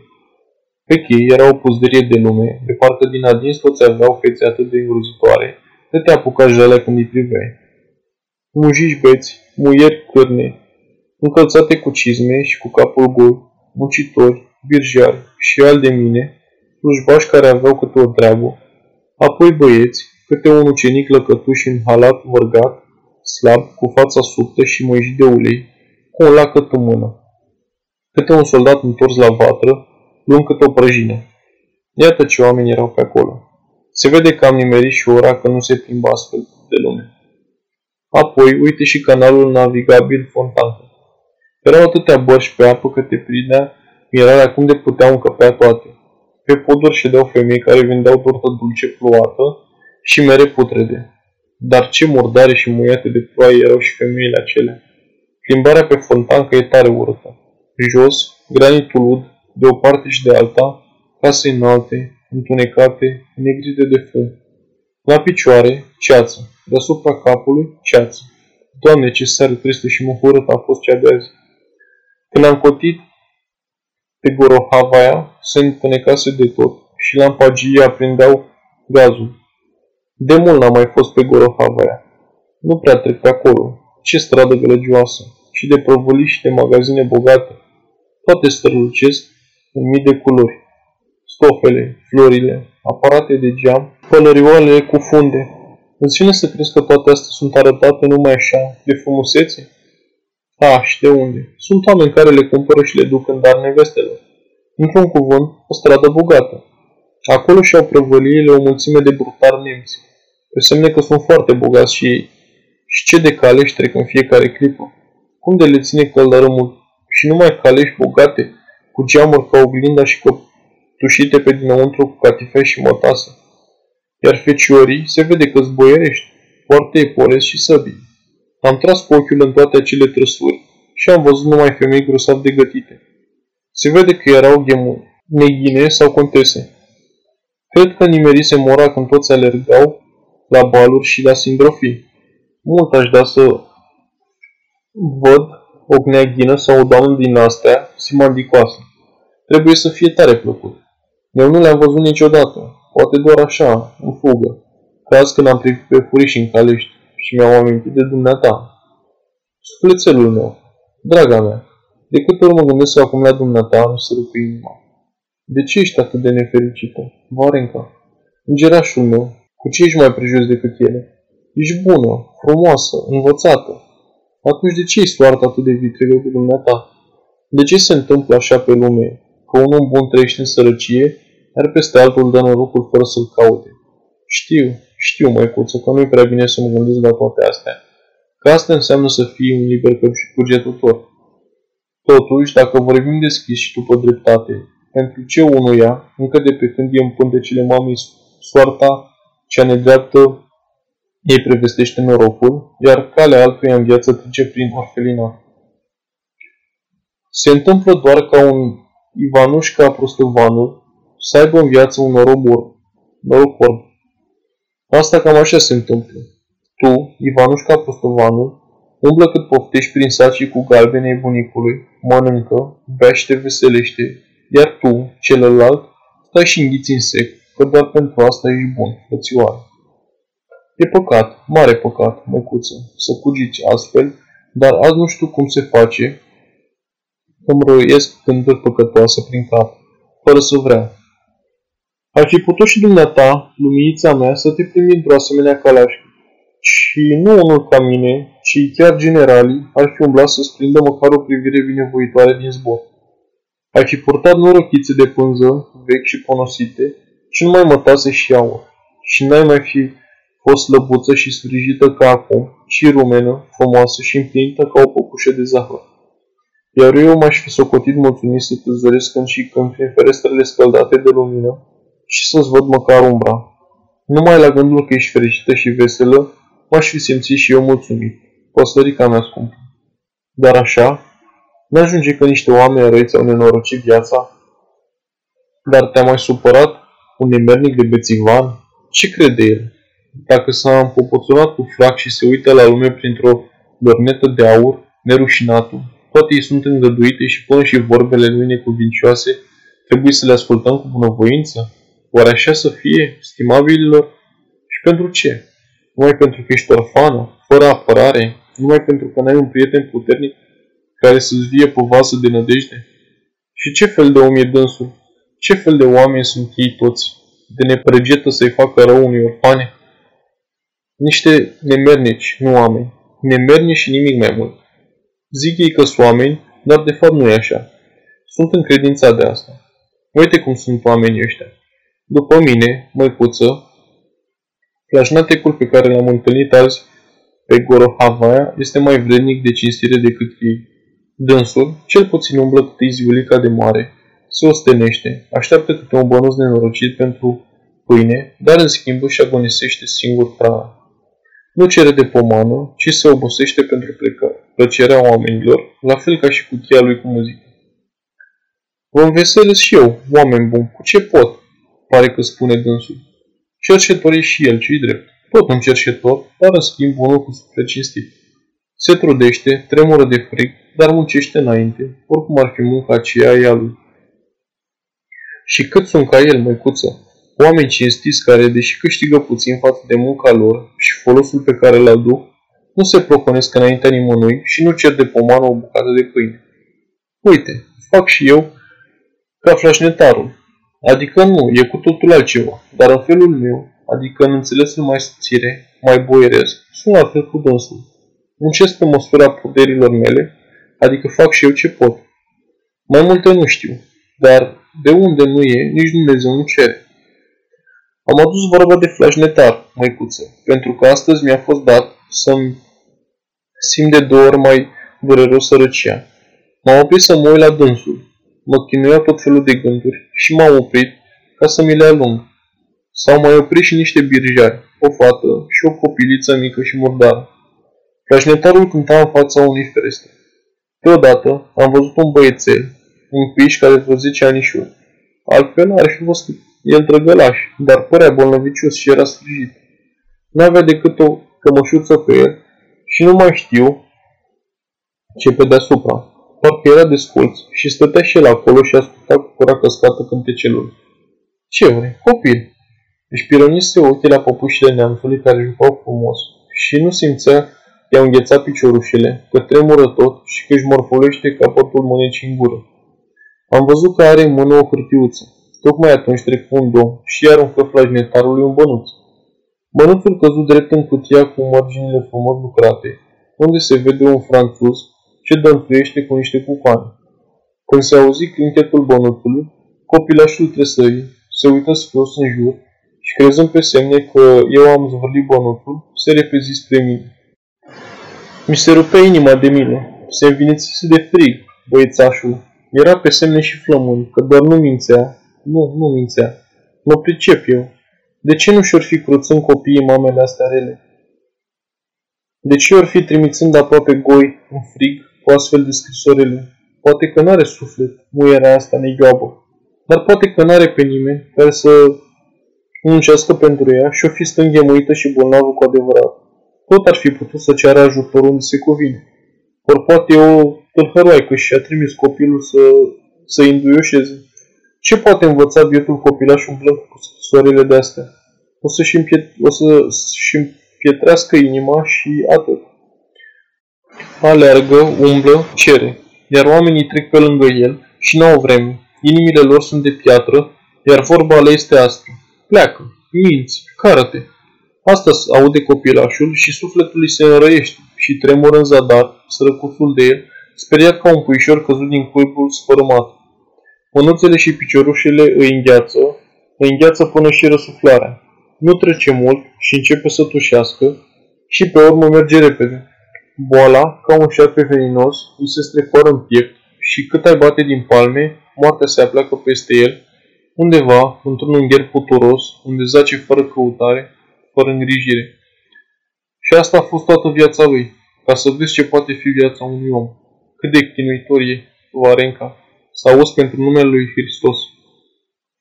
Pe chei era o puzderie de lume, de parcă din adins toți aveau fețe atât de îngrozitoare, că te apuca jalea când îi priveai. Mujici beți, muieri cârne, încălțate cu cizme și cu capul gol, muncitori, birjari și al de mine, slujbași care aveau câte o treabă, apoi băieți, câte un ucenic lăcătuș în halat vărgat, slab, cu fața subtă și măjit de ulei, cu un lacăt în mână. Câte un soldat întors la vatră, luând câte o prăjină. Iată ce oameni erau pe acolo. Se vede că am nimerit și ora că nu se plimba astfel de lume. Apoi, uite și canalul navigabil Fontanca. Erau atâtea bărși pe apă că te prindea mirarea cum de puteau încăpea toate. Pe poduri ședeau femei care vindeau tortă dulce plouată și mere putrede. Dar ce murdare și muiate de ploaie erau și femeile acelea. Plimbarea pe fontancă e tare urâtă. Jos, granitul ud, de o parte și de alta, case înalte, întunecate, negrite de fum. La picioare, ceață, deasupra capului, ceață. Doamne, ce seară tristă și măhurătă a fost cea de azi. Când am cotit pe Gorohavaia, se întunecase de tot și lampagii aprindeau gazul. De mult n-am mai fost pe Gorohavaia. Nu prea trec pe acolo. Ce stradă gălăgioasă și de provăli și de magazine bogate. Toate strălucesc în mii de culori. Stofele, florile, aparate de geam, pălărioarele cu funde. Îți vine să crezi că toate astea sunt arătate numai așa, de frumusețe? Ah, și de unde? Sunt oameni care le cumpără și le duc în dar nevestelor. Într-un cuvânt, o stradă bogată. Acolo și-au prăvăliile o mulțime de brutari nemți. Pe semne că sunt foarte bogați și ei. Și ce de calești trec în fiecare clipă. Cum de le ține căldărămul și numai calești bogate, cu geamuri ca oglinda și tușite pe dinăuntru cu catifea și mătasă. Iar feciorii se vede că zboierești, foarte eporezi și săbii. Am tras cu ochiul în toate acele trăsuri și am văzut numai femei grosav de gătite. Se vede că erau ghemuri, neghine sau contese. Cred că nimerise mora când toți alergau la baluri și la sindrofii. Mult aș da să văd o gneaghină sau o doamnă din astea simandicoasă. Trebuie să fie tare plăcut. Eu nu le-am văzut niciodată, poate doar așa, în fugă, caz când am privit pe furiș în calești și mi-am amintit de dumneata. Sufletelul meu, draga mea, de câte ori mă gândesc acum la dumneata, nu se rupe inima. De ce ești atât de nefericită, Varenca? Îngerașul meu, cu ce ești mai prejos decât ele? Ești bună, frumoasă, învățată. Atunci de ce ești soartă atât de vitregă cu dumneata? De ce se întâmplă așa pe lume, că un om bun trăiește în sărăcie, iar peste altul dă norocul fără să-l caute? Știu, știu, măicuță, că nu-i prea bine să mă gândesc la toate astea. Că asta înseamnă să fii un liber cugetător. Totuși, dacă vorbim deschis și după dreptate, pentru ce unuia, încă de pe când e în pântecele mamei soarta cea nedreaptă ei prevestește norocul, iar calea altuia în viață trece prin orfelina. Se întâmplă doar ca un Ivanușca Prostăvanul să aibă în viață un noroc bun, noroc orb. Asta cam așa se întâmplă. Tu, Ivanușca Prostăvanul, umblă cât poftești prin sacii cu galbenei bunicului, mănâncă, bea și te veselește, iar tu, celălalt, stai și înghiți în sec, că doar pentru asta ești bun, frățioare. E păcat, mare păcat, măicuță, să fugiți astfel, dar azi nu știu cum se face, îmi roiesc gânduri păcătoase prin cap, fără să vreau. Ai fi putut și dumneata, luminița mea, să te primi într-o asemenea calașcă. Și nu unul ca mine, ci chiar generalii, ar fi umblat să-ți prindă măcar o privire binevoitoare din zbor. Ai fi purtat norochițe de pânză, vechi și ponosite, și nu mai mătase și aur. Și n-ai mai fi fost slăbuță și sfrijită ca acum, ci rumenă, frumoasă și împlinită ca o păpușă de zahăr. Iar eu m-aș fi socotit mulțumit să te zăresc când și când prin ferestrele scăldate de lumină și să-ți văd măcar umbra. Numai la gândul că ești fericită și veselă, m-aș fi simțit și eu mulțumit. Păsărica mea scumpă. Dar așa, n-ajunge că niște oameni răi ți-au nenorocit viața? Dar te-a mai supărat un nemernic de bețivan? Ce crede el? Dacă s-a împopoțonat cu frac și se uită la lume printr-o lornetă de aur, nerușinatul, toate ei sunt îngăduite și până și vorbele lui necuvincioase trebuie să le ascultăm cu bunăvoință? Oare așa să fie, stimabililor? Și pentru ce? Numai pentru că ești orfană, fără apărare, numai pentru că n-ai un prieten puternic care să-ți vie pe vasă de nădejde? Și ce fel de om e dânsul? Ce fel de oameni sunt ei toți? De nepregetă să-i facă rău unui orfane? Niște nemernici, nu oameni. Nemernici și nimic mai mult. Zic ei că sunt oameni, dar de fapt nu e așa. Sunt încredințat de asta. Uite cum sunt oamenii ăștia. După mine, măicuță, flașnatecul pe care l-am întâlnit azi pe Gorohavaia este mai vrednic de cinstire decât ei. Dânsul, cel puțin umblă cât ziulica de mare, se ostenește, așteaptă câte un bănuț nenorocit pentru pâine, dar în schimb își agonisește singur hrana. Nu cere de pomană, ci se obosește pentru plecare, plăcerea oamenilor, la fel ca și cutia lui cu muzică. Vă înveselesc și eu, oameni buni, cu ce pot? Pare că spune dânsul. Cerșetor e și el, ce drept. Tot un cerșetor, dar în schimb unul cu suflet cinstit. Se trudește, tremură de fric, dar muncește înainte, oricum ar fi munca aceea e a lui. Și cât sunt ca el, măicuță, oameni cinstiți care, deși câștigă puțin față de munca lor și folosul pe care îl aduc, nu se propunesc înaintea nimănui și nu cer de pomană o bucată de pâine. Uite, fac și eu ca flașnetarul. Adică nu, e cu totul altceva, dar în felul meu, adică în înțelesul mai subțire, mai boieresc, sunt la fel cu dânsul. Muncesc pe măsura puterilor mele, adică fac și eu ce pot. Mai multe nu știu, dar de unde nu e, nici Dumnezeu nu cere. Am adus vorba de flașnetar, măicuță, pentru că astăzi mi-a fost dat să-mi simt de două ori mai dureros sărăcia. M-am oprit să mă uit la dânsul. Mă chinuia tot felul de gânduri și m-am oprit ca să mi le alung. S-au mai oprit și niște birjari, o fată și o copiliță mică și murdară. Flașnetarul cânta în fața unei ferestre. Deodată am văzut un băiețel, un piș care vreo 10 anișuri. Altfel ar fi fost el drăgălaș, dar părea bolnăvicios și era sfârșit. N-avea decât o cămășuță pe el și nu mai știu ce pe deasupra. Parcă era desculț și stătea și el acolo și asculta cu cura căscată cântecelul. Ce vrei? Copil! Își pironise ochii la păpușile neamțului care jucau frumos și nu simțea i-au înghețat piciorușele, că tremură tot și că își morfolește capătul mânecii în gură. Am văzut că are în mână o hârtiuță. Tocmai atunci trecu un domn și aruncă flagnetarului un bănuț. Bănuțul căzut drept în cutia cu marginile frumos lucrate, unde se vede un franțuz ce dăntuiește cu niște cucoane. Când se auzi clinchetul bănuțului, copilașul tresării se uită sfios în jur și crezând pe semne că eu am zvârlit bănuțul, se repezi spre mine. Mi se rupea inima de mine, se învinițise de frig, băiețașul. Era pe semne și flămâni, că doar nu mințea, nu, nu mințea. Mă pricep eu. De ce nu și-or fi cruțând copiii mamele astea rele? De ce or fi trimițând aproape goi, în frig, cu astfel de scrisorele? Poate că n-are suflet, nu era asta negioabă. Dar poate că n-are pe nimeni care să muncească pentru ea și o fi stânghemuită și bolnavă cu adevărat. Tot ar fi putut să ceară ajutor unde se cuvine. Ori poate o tâlhăroaică și a trimis copilul să, să înduioșeze. Ce poate învăța bietul copilaș umblând cu scrisorile de astea? O să-și, împiet, o să-și pietrească inima și atât. Aleargă, umblă, cere, iar oamenii trec pe lângă el și n-au vreme. Inimile lor sunt de piatră, iar vorba le este aspru. Pleacă, minți, cară-te. Asta aude copilașul și sufletul îi se înrăiește și tremură în zadar, sărăcuțul de el, speriat ca un puișor căzut din cuibul sfărâmat. Mânuțele și piciorușele îi îngheață, îi îngheață până și răsuflarea. Nu trece mult și începe să tușească și pe urmă merge repede. Boala, ca un șarpe veninos, îi se strecoară în piept și cât ai bate din palme, moartea se apleacă peste el, undeva, într-un ungher puturos, unde zace fără căutare, fără îngrijire. Și asta a fost toată viața lui, ca să vezi ce poate fi viața unui om. Cât de chinuitor e, Varenca, să auzi pentru numele lui Hristos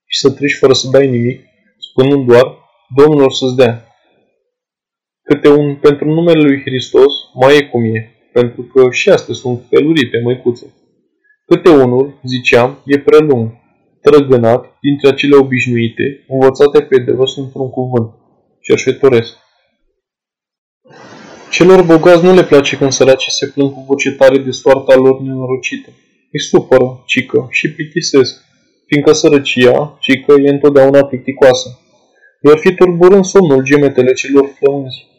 și să treci fără să dai nimic, spunând doar, Domnul să-ți dea. Câte un pentru numele lui Hristos mai e cum e, pentru că și astea sunt felurite, măicuțe. Câte unul, ziceam, e prelung, trăgânat dintre acele obișnuite, învățate pe de rost într-un cuvânt, cerșetoresc. Celor bogați nu le place când săracii se plâng cu voce tare de soarta lor nenorocită. Îi supără, cică, și plictisesc, fiindcă sărăcia, cică, e întotdeauna plicticoasă. I-ar fi turburând somnul gemetele celor flăunzi.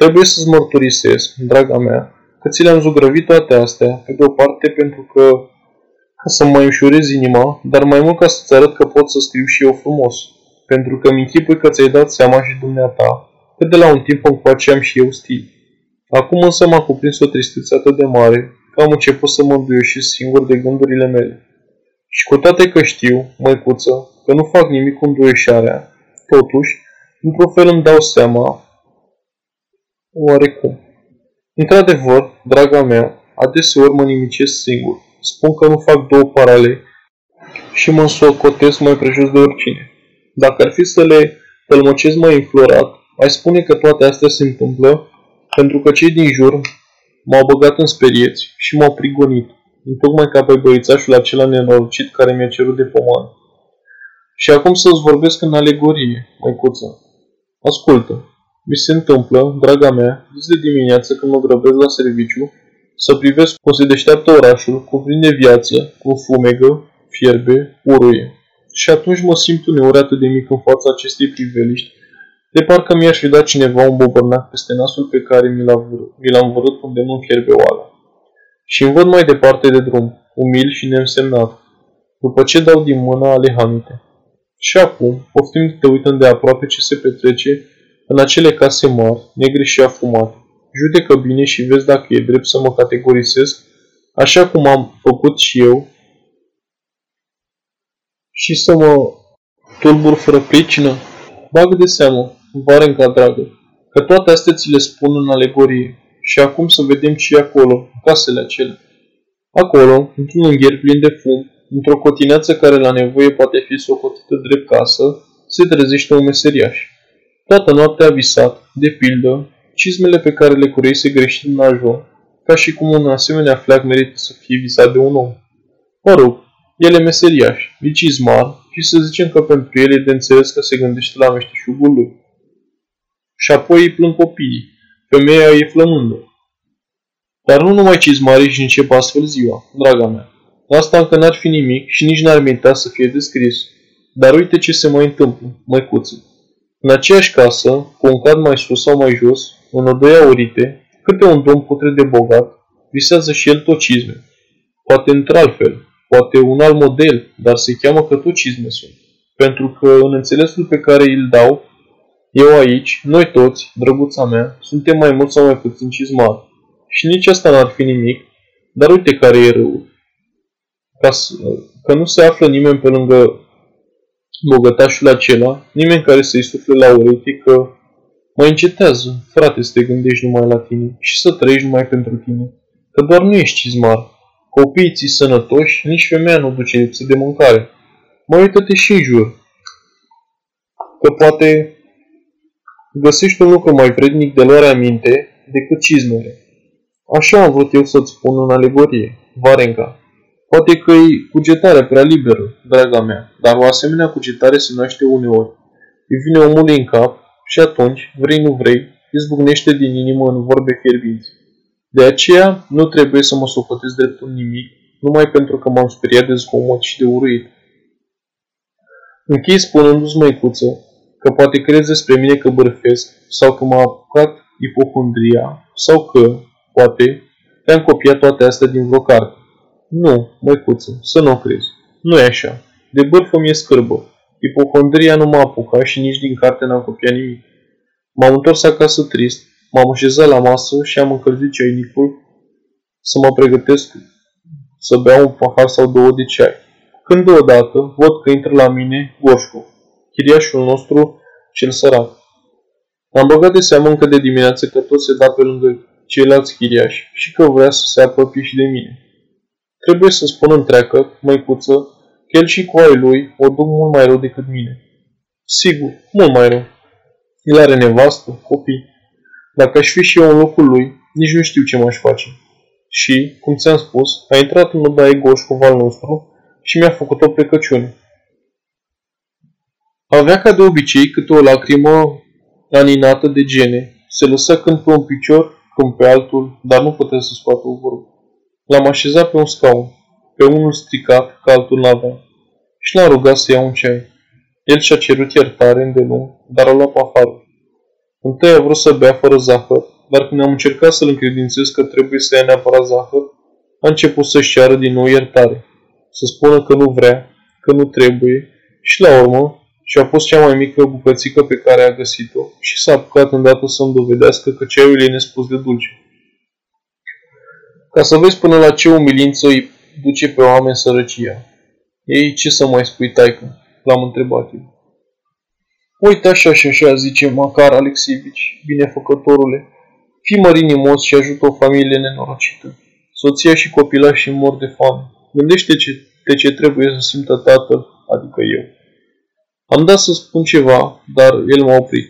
Trebuie să-ți mărturisesc, draga mea, că ți le-am zugrăvit toate astea, pe de o parte pentru că ca să mai ușurez inima, dar mai mult ca să-ți arăt că pot să scriu și eu frumos, pentru că mi închipui că ți-ai dat seama și dumneata că de la un timp încoace am și eu stil. Acum însă m-a cuprins o tristețe atât de mare că am început să mă înduioșesc singur de gândurile mele. Și cu toate că știu, măicuță, că nu fac nimic cu înduioșarea, totuși, într-un fel îmi dau seama oarecum. Într-adevăr, draga mea, adeseori mă nimicesc singur. Spun că nu fac două parale și mă însocotesc mai prejos de oricine. Dacă ar fi să le tălmăcesc mai înflorat, ai spune că toate astea se întâmplă pentru că cei din jur m-au băgat în sperieți și m-au prigonit, întocmai ca pe băițașul acela nenorocit care mi-a cerut de pomană. Și acum să-ți vorbesc în alegorie, măicuță. Ascultă, mi se întâmplă, draga mea, zi de dimineață când mă grăbesc la serviciu, să privesc cum se deșteaptă orașul, cuprinde viață, cu fumegă, fierbe, uruie. Și atunci mă simt uneori atât de mic în fața acestei priveliști, de parcă mi-aș fi dat cineva un bobărnac peste nasul pe care mi l-a vărât, mi l-am vărât unde nu fierbe oala. Și îmi văd mai departe de drum, umil și neînsemnat, după ce dau din mâna ale hamite. Și acum, poftim de te uităm de aproape ce se petrece în acele case mari, negre și afumate. Judecă bine și vezi dacă e drept să mă categorisesc, așa cum am făcut și eu, și să mă tulbur fără pricină. Bagă de seamă, Varenca dragă, că toate astea ți le spun în alegorie. Și acum să vedem ce e acolo, casele acelea. Acolo, într-un ungher plin de fum, într-o cotineață care la nevoie poate fi socotită drept casă, se trezește un meseriaș. Toată noaptea a visat, de pildă, cizmele pe care le cureise greșit în ajun, ca și cum un asemenea fleac merită să fie visat de un om. Mă rog, el e meseriaș, e cizmar și să zicem că pentru el e de înțeles că se gândește la meșteșugul lui. Și apoi îi plâng copiii, femeia e flămândă. Dar nu numai cizmarii și încep astfel ziua, draga mea. Asta încă n-ar fi nimic și nici n-ar merita să fie descris. Dar uite ce se mai întâmplă, măicuță. În aceeași casă, cu un cad mai sus sau mai jos, în odăi aurite, câte un domn putre de bogat, visează și el tot cizme. Poate într-altfel, poate un alt model, dar se cheamă că tot cizme sunt. Pentru că în înțelesul pe care îl dau, eu aici, noi toți, drăguța mea, suntem mai mult sau mai puțin cizmari. Și nici asta n-ar fi nimic, dar uite care e rău. Ca să, că nu se află nimeni pe lângă bogătașul acela, nimeni care să-i sufle la ureche că mă încetează, frate, să te gândești numai la tine și să trăiești numai pentru tine, că doar nu ești cizmar. Copiii ți sănătoși, nici femeia nu duce lipsă de mâncare. Mă uită-te și în jur, că poate găsești un lucru mai vrednic de luare aminte decât cizmele. Așa am vrut eu să-ți spun în alegorie, Varenca, Poate că e cugetarea prea liberă, draga mea, dar o asemenea cugetare se naște uneori. Îi vine omul în cap și atunci, vrei nu vrei, izbucnește din inimă în vorbe fierbinți. De aceea, nu trebuie să mă socotesc drept un nimic, numai pentru că m-am speriat de zgomot și de uruit. Închei spunându-ți, măicuță, că poate crezi despre mine că bărfesc sau că m-a apucat ipocondria sau că, poate, te-am copiat toate astea din vreo carte. Nu, măicuță, să nu o crezi. Nu e așa. De bârfă mi-e scârbă. Ipocondria nu m-a apucat și nici din carte n-am copiat nimic. M-am întors acasă trist, m-am așezat la masă și am încălzit ceainicul să mă pregătesc să beau un pahar sau două de ceai. Când deodată văd că intră la mine Goșcu, chiriașul nostru cel sărac. Am băgat de seamă încă de dimineață că tot se da pe lângă ceilalți chiriași și că vrea să se apropie și de mine. Trebuie să spun întreagă, măicuță, că el și cu ai lui o duc mult mai rău decât mine. Sigur, mult mai rău. El are nevastă, copii. Dacă aș fi și eu în locul lui, nici nu știu ce m-aș face. Și, cum ți-am spus, a intrat în odaie Goșcov al nostru și mi-a făcut o plecăciune. Avea ca de obicei câte o lacrimă aninată de gene. Se lăsă când pe un picior, când pe altul, dar nu putea să scoată o vorbă. L-am așezat pe un scaun, pe unul stricat, că altul n-avea, și l-am rugat să ia un ceai. El și-a cerut iertare îndelung, dar a luat afară. Întâi a vrut să bea fără zahăr, dar când am încercat să-l încredințez că trebuie să ia neapărat zahăr, a început să-și ceară din nou iertare, să spună că nu vrea, că nu trebuie și la urmă și-a pus cea mai mică bucățică pe care a găsit-o și s-a apucat îndată să-mi dovedească că ceaiul e nespus de dulce. Ca să vezi până la ce umilință îi duce pe oameni sărăcia. Ei, ce să mai spui, taică? L-am întrebat eu. Uite așa și așa, zice Macar Alexievici, binefăcătorule. Fii mărinimos și ajută o familie nenorocită. Soția și copilașii mor de foame. Gândește ce, de ce trebuie să simtă tatăl, adică eu. Am dat să spun ceva, dar el m-a oprit.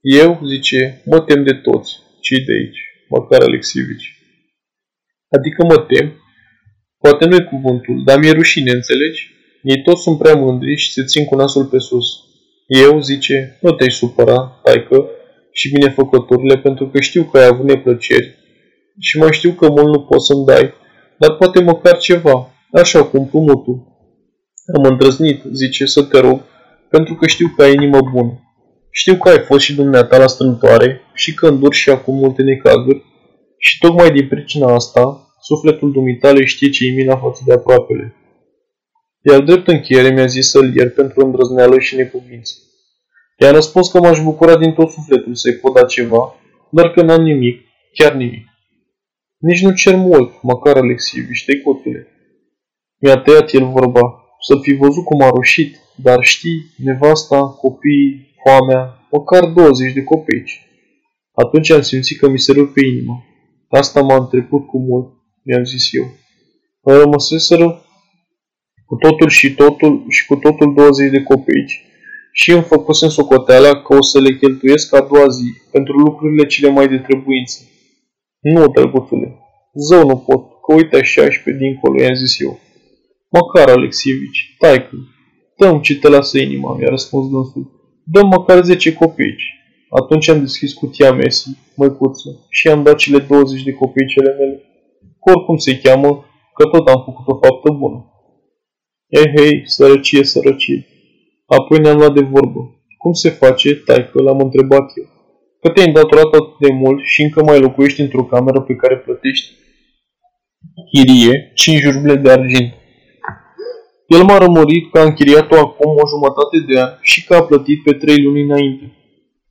Eu, zice, mă tem de toți. cei de aici? Macar Alexievici. Adică mă tem? Poate nu e cuvântul, dar mi-e rușine, înțelegi? Ei toți sunt prea mândri și se țin cu nasul pe sus. Eu, zice, nu te-ai supăra, taică, și binefăcătorile, pentru că știu că ai avut neplăceri și mai știu că mult nu poți să-mi dai, dar poate măcar ceva, așa cum împrumutul. Am îndrăznit, zice, să te rog, pentru că știu că ai inimă bună. Știu că ai fost și dumneata la strântoare și că înduri și acum multe necazuri și tocmai din pricina asta, sufletul dumitale știe ce e mina față de aproapele. Iar drept încheiere mi-a zis să-l iert pentru îndrăzneală și necuvință. I-a răspuns că m-aș bucura din tot sufletul să-i pot da ceva, dar că n-am nimic, chiar nimic. Nici nu cer mult, măcar Alexievici, cotule. Mi-a tăiat el vorba, să fi văzut cum a rușit, dar știi, nevasta, copiii, foamea, măcar 20 de copeici. Atunci am simțit că mi se rupe inima. Asta m-a întrecut cu mult, mi-am zis eu. Îmi rămăseseră cu totul și totul și cu totul 20 de copeici și îmi făcusem socoteala că o să le cheltuiesc a doua zi pentru lucrurile cele mai de trebuință. Nu, drăguțule, zău nu pot, că uite așa și pe dincolo, i-am zis eu. Măcar, Alexievici, taică, dăm ce te lasă inima, mi-a răspuns dânsul. Dăm măcar 10 copeici. Atunci am deschis cutia Messi, măicuță, și am dat cele 20 de copeicele mele. Cu oricum se cheamă, că tot am făcut o faptă bună. Ei, hei, sărăcie, sărăcie. Apoi ne-am luat de vorbă. Cum se face, taică, l-am întrebat eu. Că te-ai îndatorat atât de mult și încă mai locuiești într-o cameră pe care plătești chirie 5 ruble de argint. El m-a rămurit că a închiriat-o acum o jumătate de an și că a plătit pe trei luni înainte.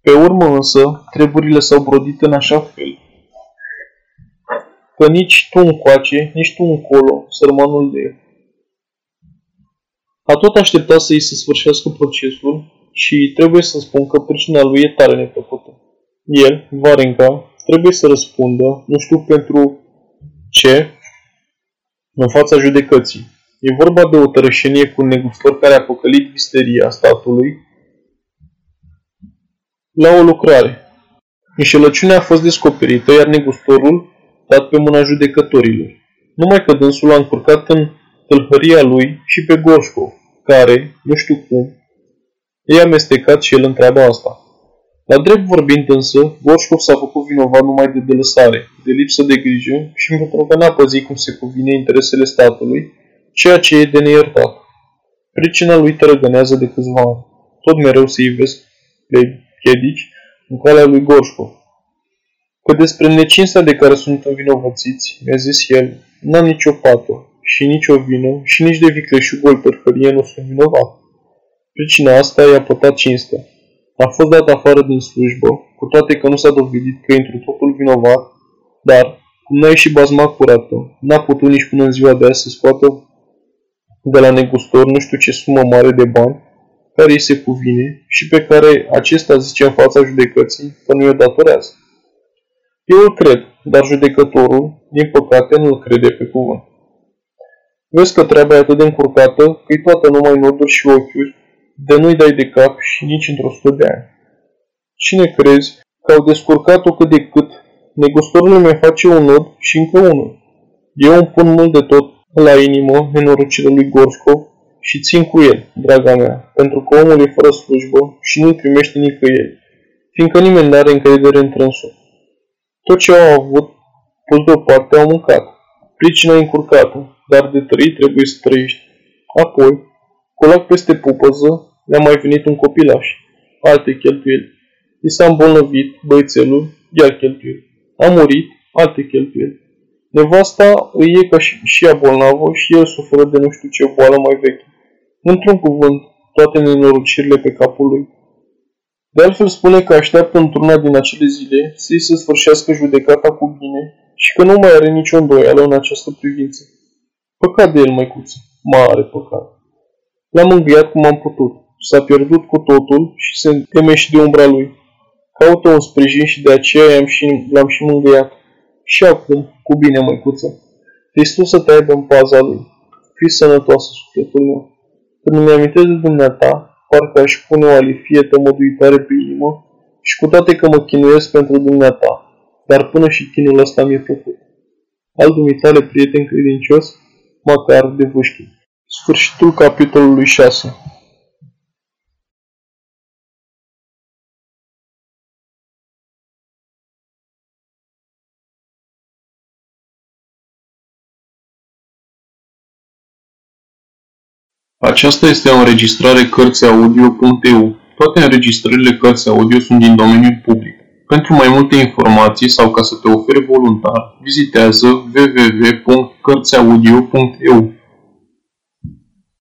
Pe urmă însă, treburile s-au brodit în așa fel că nici tu încoace, nici tu încolo, sărmanul de el. A tot aștepta să îi se sfârșească procesul și trebuie să spun că pricina lui e tare neplăcută. El, Varenca, trebuie să răspundă, nu știu pentru ce, în fața judecății. E vorba de o tărășenie cu un negustor care a păcălit misteria statului la o lucrare. Înșelăciunea a fost descoperită, iar negustorul dat pe mâna judecătorilor. Numai că dânsul a încurcat în tâlhăria lui și pe Goșco, care, nu știu cum, i-a amestecat și el întreaba asta. La drept vorbind însă, Gorșcov s-a făcut vinovat numai de delăsare, de lipsă de grijă și pentru că n-a păzit cum se cuvine interesele statului, ceea ce e de neiertat. Pricina lui tărăgânează de câțiva ani. Tot mereu se ivesc pe piedici în calea lui Gorșcov. Că despre necinstea de care sunt învinovățiți, mi-a zis el, n-am nicio fată și nicio vină și nici de vicleșug gol perhărie nu sunt vinovat. Pricina asta i-a pătat cinstea. A fost dat afară din slujbă, cu toate că nu s-a dovedit că intru totul vinovat, dar, cum n-a ieșit bazma curată, n-a putut nici până în ziua de azi să scoată de la negustor nu știu ce sumă mare de bani, care îi se cuvine și pe care acesta zice în fața judecății că nu i-o datorează. Eu îl cred, dar judecătorul, din păcate, nu îl crede pe cuvânt. Vezi că treaba e atât de încurcată că e toată numai noduri și ochiuri, de nu-i dai de cap și nici într-o sută de ani. Cine crezi că au descurcat-o cât de cât, negustorul mi face un nod și încă unul. Eu îmi pun mult de tot la inimă nenorocirea lui Gorskov și țin cu el, draga mea, pentru că omul e fără slujbă și nu-i primește nicăieri, fiindcă nimeni nu are încredere în trânsul. Tot ce au avut, pus deoparte, au mâncat. Pricina încurcată, dar de trăit trebuie să trăiești. Apoi, colac peste pupăză, le-a mai venit un copilaș, alte cheltuieli. I s-a îmbolnăvit băițelul, iar cheltuieli. A murit, alte cheltuieli. Nevasta îi e ca și, și ea bolnavă și el suferă de nu știu ce boală mai veche. Într-un cuvânt, toate nenorocirile pe capul lui. De altfel spune că așteaptă într-una din acele zile să-i se sfârșească judecata cu bine și că nu mai are nicio îndoială în această privință. Păcat de el, măicuță, mare păcat. L-am înghiat cum am putut. S-a pierdut cu totul și se teme și de umbra lui. Caută un sprijin și de aceea l-am și, l-am și mângâiat. Și acum, cu bine, măicuță. Hristos să te aibă în paza lui. Fii sănătoasă, sufletul meu. Când îmi amintesc de dumneata, parcă aș pune o alifie tămăduitoare pe inimă și cu toate că mă chinuiesc pentru dumneata, dar până și chinul ăsta mi-e făcut. Al dumitale prieten credincios, măcar de vâșchi. Sfârșitul capitolului 6 Aceasta este o înregistrare Cărțiaudio.eu. Toate înregistrările Cărțiaudio sunt din domeniul public. Pentru mai multe informații sau ca să te oferi voluntar, vizitează www.cărțiaudio.eu.